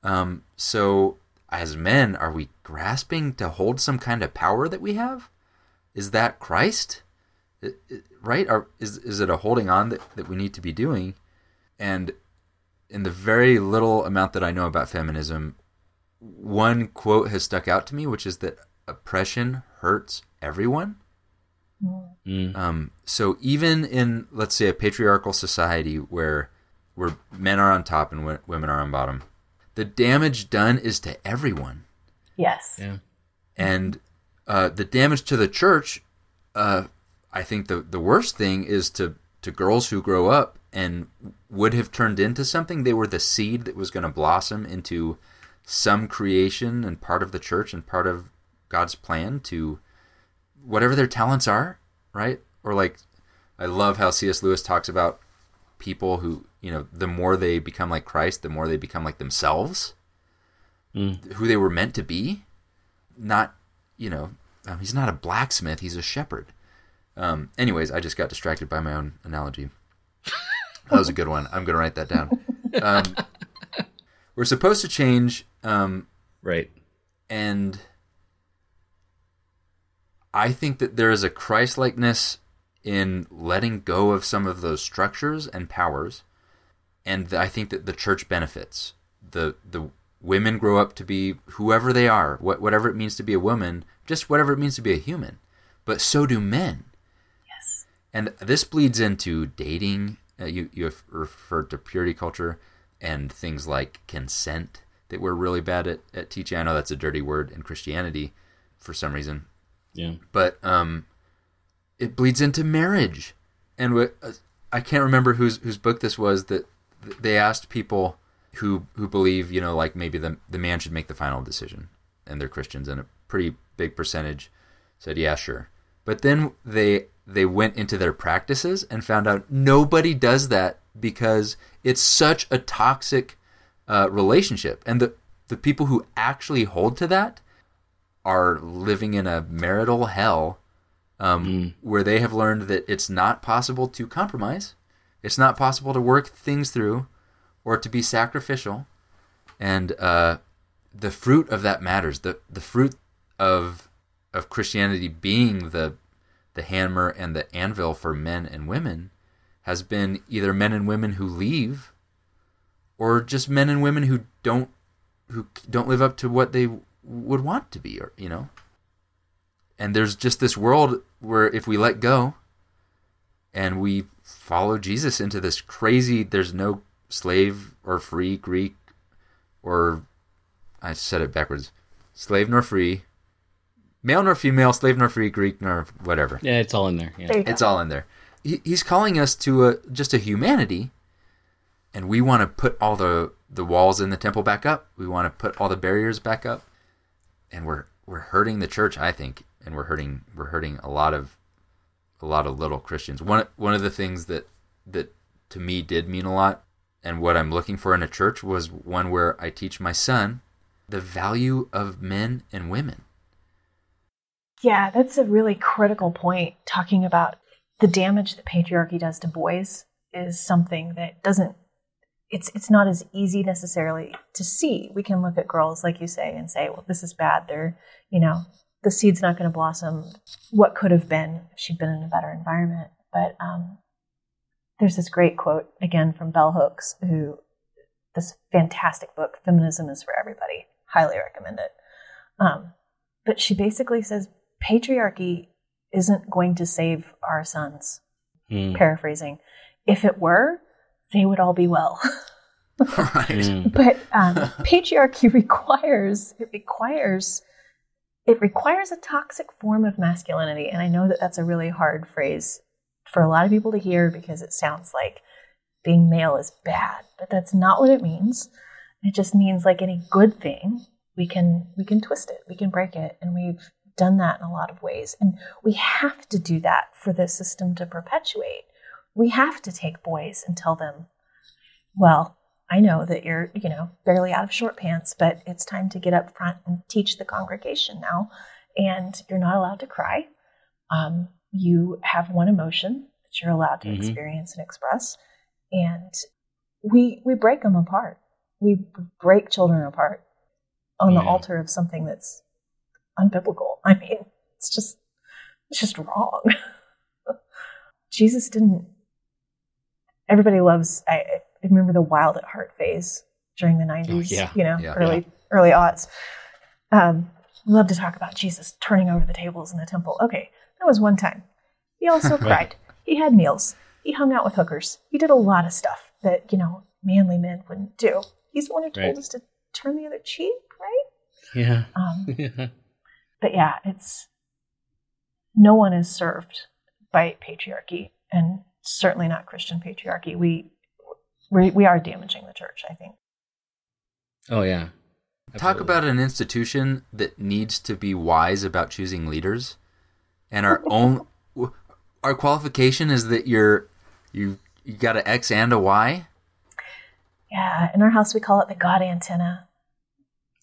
Um, so, as men, are we grasping to hold some kind of power that we have? Is that Christ? Right? Are, is, is it a holding on that, that we need to be doing? And in the very little amount that I know about feminism, one quote has stuck out to me, which is that oppression hurts everyone. Mm. Um, so even in let's say a patriarchal society where where men are on top and w- women are on bottom, the damage done is to everyone, Yes. Yeah. and uh, the damage to the church. Uh, I think the the worst thing is to to girls who grow up and would have turned into something. They were the seed that was going to blossom into some creation and part of the church and part of God's plan to whatever their talents are, right? Or like, I love how C.S. Lewis talks about people who, you know, the more they become like Christ, the more they become like themselves, Mm. who they were meant to be. Not, you know, um, he's not a blacksmith; he's a shepherd. Um, anyways, I just got distracted by my own analogy. That was a good one. I'm going to write that down. Um, we're supposed to change, um, Right. and I think that there is a Christ-likeness in letting go of some of those structures and powers, and I think that the church benefits. the The women grow up to be whoever they are, what whatever it means to be a woman, just whatever it means to be a human. But so do men. Yes. And this bleeds into dating. Uh, you you have referred to purity culture and things like consent that we're really bad at, at teaching. I know that's a dirty word in Christianity for some reason, Yeah. but um, it bleeds into marriage. And uh, I can't remember whose whose book this was that they asked people who who believe you know like maybe the the man should make the final decision, and they're Christians, and a pretty big percentage said yeah sure. But then they they went into their practices and found out nobody does that because it's such a toxic uh, relationship, and the the people who actually hold to that are living in a marital hell um, where they have learned that it's not possible to compromise, it's not possible to work things through, or to be sacrificial, and uh, the fruit of that matters. the The fruit of of Christianity being the the hammer and the anvil for men and women has been either men and women who leave, or just men and women who don't who don't live up to what they would want to be, or you know and there's just this world where if we let go and we follow Jesus into this crazy there's no slave or free Greek or I said it backwards slave nor free male nor female slave nor free Greek nor whatever Yeah, it's all in there. Yeah. There you go. it's all in there he, he's calling us to a just a humanity and we want to put all the the walls in the temple back up we want to put all the barriers back up and we're we're hurting the church i think and we're hurting we're hurting a lot of a lot of little christians one one of the things that that to me did mean a lot and what i'm looking for in a church was one where i teach my son the value of men and women Yeah, that's a really critical point. Talking about the damage that patriarchy does to boys is something that doesn't. It's it's not as easy necessarily to see. We can look at girls, like you say, and say, "Well, this is bad." They're, you know, the seed's not going to blossom. What could have been if she'd been in a better environment? But um, there's this great quote again from Bell Hooks, who this fantastic book, "Feminism is for Everybody." Highly recommend it. Um, but she basically says patriarchy isn't going to save our sons. Mm. Paraphrasing, if it were, they would all be well. right Mm. but um, patriarchy requires it requires it requires a toxic form of masculinity, and I know that that's a really hard phrase for a lot of people to hear because it sounds like being male is bad, but that's not what it means. It just means like any good thing, we can we can twist it, we can break it, and we've done that in a lot of ways. And we have to do that for the system to perpetuate. We have to take boys and tell them, well, I know that you're, you know, barely out of short pants, but it's time to get up front and teach the congregation now. And you're not allowed to cry. Um, you have one emotion that you're allowed to mm-hmm. experience and express. And we we break them apart. We break children apart on the altar of something that's unbiblical. I mean, it's just it's just wrong. Jesus didn't. Everybody loves. I, I, remember the wild at heart phase during the nineties. Oh, yeah. You know, yeah, early yeah. early aughts. Um, love to talk about Jesus turning over the tables in the temple. Okay, that was one time. He also cried. He had meals. He hung out with hookers. He did a lot of stuff that you know manly men wouldn't do. He's the one who told right. us to turn the other cheek, right? Yeah. Um, yeah but yeah, it's no one is served by patriarchy, and certainly not Christian patriarchy. We we, we are damaging the church. I think. Oh yeah. Absolutely. Talk about an institution that needs to be wise about choosing leaders, and our own our qualification is that you're you you got an X and a Y. Yeah, in our house we call it the God antenna.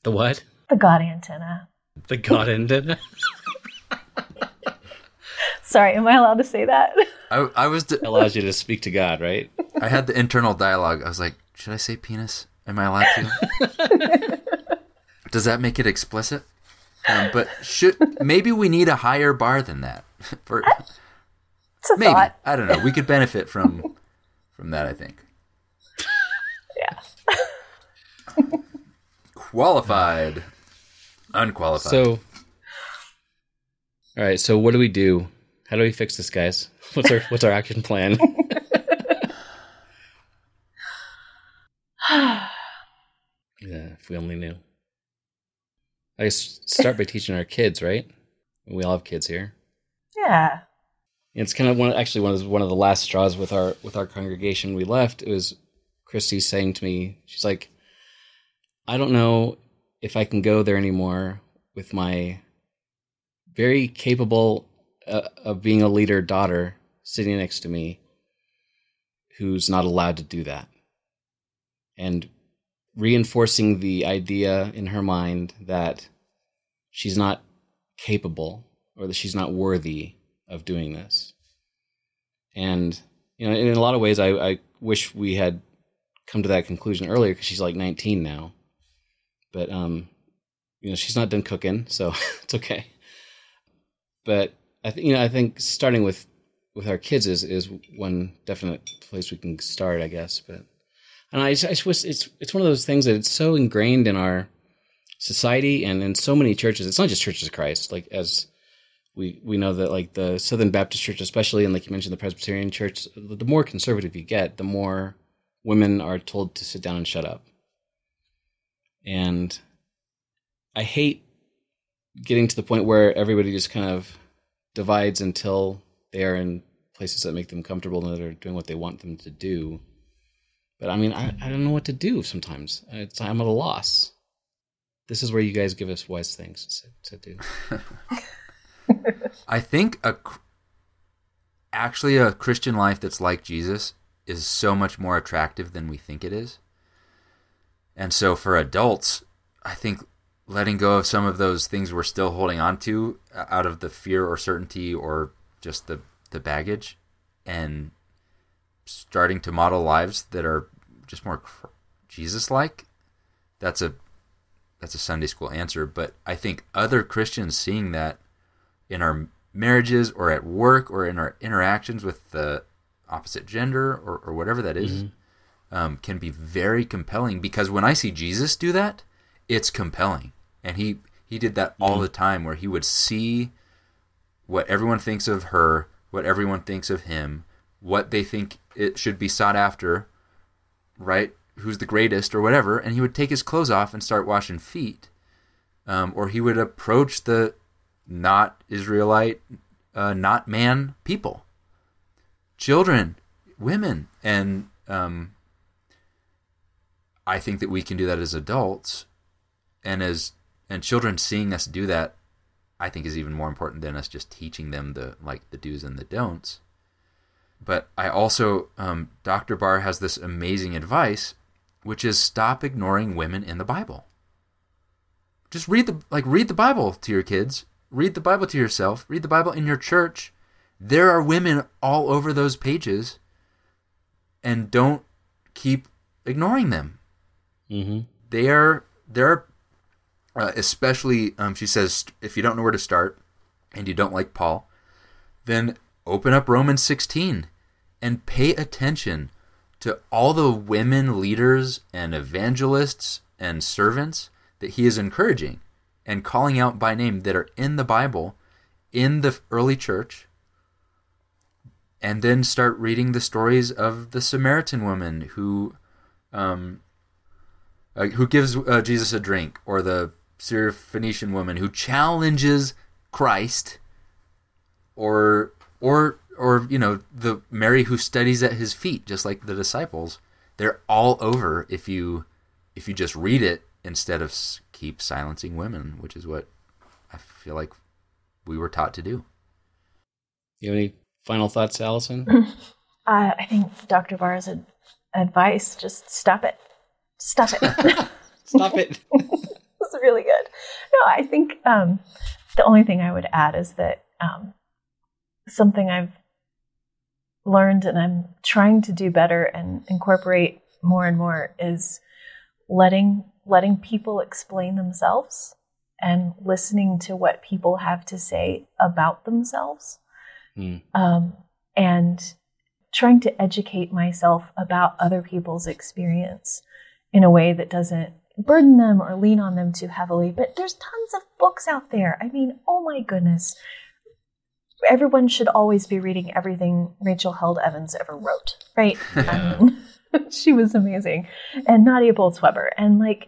The what? The God antenna. The God ended. Sorry, am I allowed to say that? I, I was de- allows you to speak to God, right? I had the internal dialogue. I was like, should I say penis? Am I allowed to? Does that make it explicit? Um, but should maybe we need a higher bar than that for maybe thought. I don't know. We could benefit from from that. I think. Yeah. Qualified. Unqualified. So, all right. So, what do we do? How do we fix this, guys? What's our What's our action plan? yeah, if we only knew. I guess start by teaching our kids, right? We all have kids here. Yeah. It's kind of one. Actually, one of one of the last straws with our with our congregation. We left. It was Christy saying to me, she's like, "I don't know if I can go there anymore with my very capable uh, of being a leader daughter sitting next to me who's not allowed to do that. And reinforcing the idea in her mind that she's not capable or that she's not worthy of doing this. And you know, in a lot of ways, I, I wish we had come to that conclusion earlier because she's like 19 now. But um, you know, she's not done cooking, so it's okay. But I think you know, I think starting with with our kids is is one definite place we can start, I guess. But and I, I just it's it's one of those things that it's so ingrained in our society and in so many churches. It's not just Churches of Christ, like as we we know that like the Southern Baptist Church, especially, and like you mentioned, the Presbyterian Church, the more conservative you get, the more women are told to sit down and shut up. And I hate getting to the point where everybody just kind of divides until they are in places that make them comfortable and that are doing what they want them to do. But I mean, I, I don't know what to do sometimes. It's, I'm at a loss. This is where you guys give us wise things to, to do. I think a actually a Christian life that's like Jesus is so much more attractive than we think it is. And so for adults, I think letting go of some of those things we're still holding on to uh, out of the fear or certainty or just the, the baggage and starting to model lives that are just more Jesus like, that's a that's a Sunday school answer. But I think other Christians seeing that in our marriages or at work or in our interactions with the opposite gender or, or whatever that is, mm-hmm. um, can be very compelling. Because when I see Jesus do that, it's compelling, and he he did that all the time where he would see what everyone thinks of her, what everyone thinks of him, what they think it should be sought after, right? Who's the greatest or whatever, and he would take his clothes off and start washing feet, um, or he would approach the not Israelite, uh, not man people. Children, women, and um, I think that we can do that as adults, and as and children seeing us do that, I think is even more important than us just teaching them the like the do's and the don'ts. But I also, um, Dr. Barr has this amazing advice, which is stop ignoring women in the Bible. Just read the like read the Bible to your kids, read the Bible to yourself, read the Bible in your church. There are women all over those pages, and don't keep ignoring them. Mm-hmm. They are they're uh, especially um, she says if you don't know where to start and you don't like Paul, then open up Romans 16 and pay attention to all the women leaders and evangelists and servants that he is encouraging and calling out by name that are in the Bible in the early church. And then start reading the stories of the Samaritan woman who, um, uh, who gives uh, Jesus a drink, or the Syrophoenician woman who challenges Christ, or or or you know the Mary who studies at his feet, just like the disciples. They're all over if you if you just read it instead of keep silencing women, which is what I feel like we were taught to do. You have any final thoughts, Allison? Uh, I think Dr. Barr's ad- advice just stop it. Stop it. Stop it. really good. No, I think um, the only thing I would add is that um, something I've learned and I'm trying to do better and incorporate more and more is letting letting people explain themselves and listening to what people have to say about themselves Hmm. um, and trying to educate myself about other people's experience in a way that doesn't burden them or lean on them too heavily. But there's tons of books out there. I mean, oh my goodness. Everyone should always be reading everything Rachel Held Evans ever wrote, right? I mean, she was amazing. And Nadia Bolz-Weber. And like,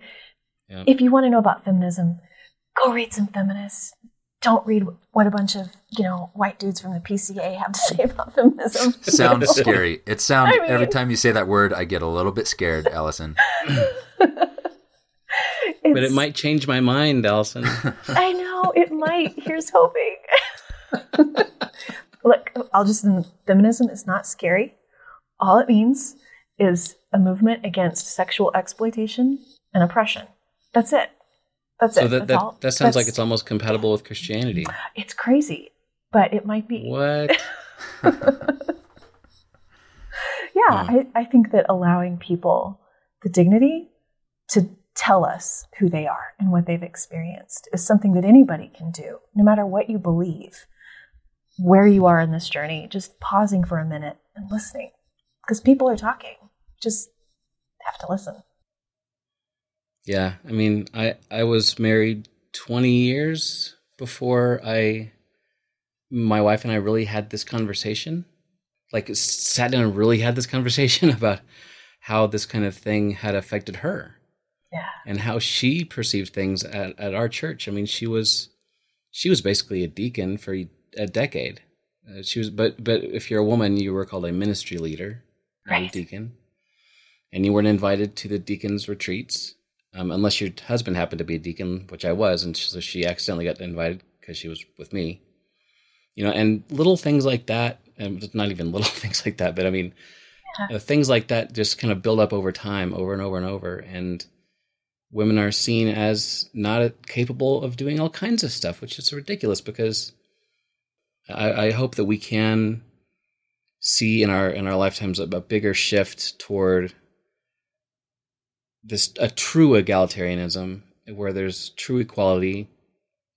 Yeah. if you want to know about feminism, go read some feminists. Don't read what a bunch of, you know, white dudes from the PCA have to say about feminism. Sounds scary. It sounds I mean- every time you say that word, I get a little bit scared, Allison. But it might change my mind, Allison. I know it might. Here's hoping. Look, I'll just feminism is not scary. All it means is a movement against sexual exploitation and oppression. That's it. That's So it. that That's all. that, that sounds like it's almost compatible with Christianity. it's crazy, but it might be. What? Yeah, Hmm. I, I think that allowing people the dignity to tell us who they are and what they've experienced is something that anybody can do, no matter what you believe, where you are in this journey, just pausing for a minute and listening. Because people are talking. Just have to listen. Yeah, I mean, I I was married 20 years before I my wife and I really had this conversation. Like sat down and really had this conversation about how this kind of thing had affected her Yeah. and how she perceived things at, at our church. I mean, she was she was basically a deacon for a decade. Uh, she was, but but if you're a woman, you were called a ministry leader, not a Right. deacon, and you weren't invited to the deacons' retreats um, unless your husband happened to be a deacon, which I was, and so she accidentally got invited because she was with me. You know, and little things like that, and not even little things like that, but I mean, uh, things like that just kind of build up over time, over and over and over, and women are seen as not capable of doing all kinds of stuff, which is ridiculous because I, I hope that we can see in our in our lifetimes a, a bigger shift toward this a true egalitarianism where there's true equality,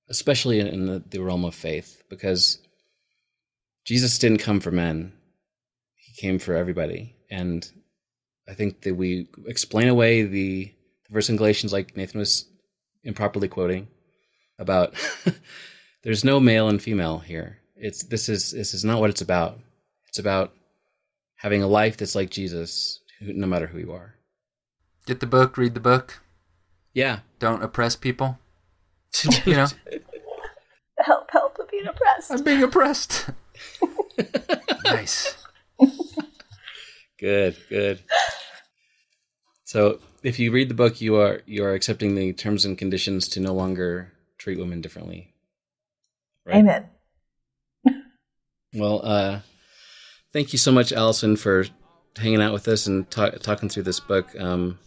especially in, in the, the realm of faith, because Jesus didn't come for men; he came for everybody, and I think that we explain away the, the verse in Galatians, like Nathan was improperly quoting, about there's no male and female here. It's this is this is not what it's about. It's about having a life that's like Jesus, who, no matter who you are. Get the book, read the book. Yeah, Don't oppress people. You know, Help, help with being oppressed. I'm being oppressed. nice. Good, good. So, if you read the book, you are you are accepting the terms and conditions to no longer treat women differently. Right? Amen. Well, uh, thank you so much, Allison, for hanging out with us and ta- talking through this book. Um,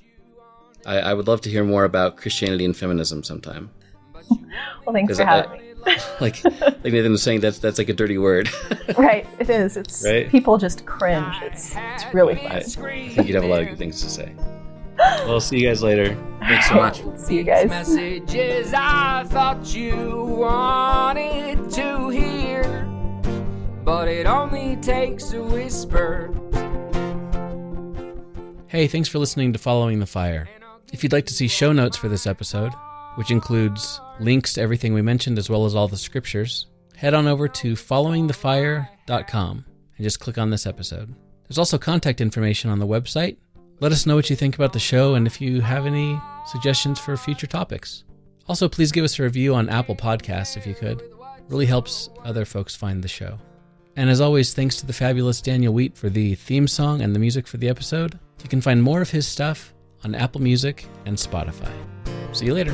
I, I would love to hear more about Christianity and feminism sometime. Well, thanks for I- having me. Like, like Nathan was saying, that's that's like a dirty word. Right, it is. It's Right? people just cringe. It's it's really I, I think you'd have a lot of good things to say. Well, see you guys later. Thanks so much. See you guys. Messages I thought you wanted to hear, but it only takes a whisper. Hey, thanks for listening to Following the Fire. If you'd like to see show notes for this episode, which includes links to everything we mentioned as well as all the scriptures, head on over to followingthefire.com and just click on this episode. There's also contact information on the website. Let us know what you think about the show and if you have any suggestions for future topics. Also, please give us a review on Apple Podcasts if you could. It really helps other folks find the show. And as always, thanks to the fabulous Daniel Wheat for the theme song and the music for the episode. You can find more of his stuff on Apple Music and Spotify. See you later.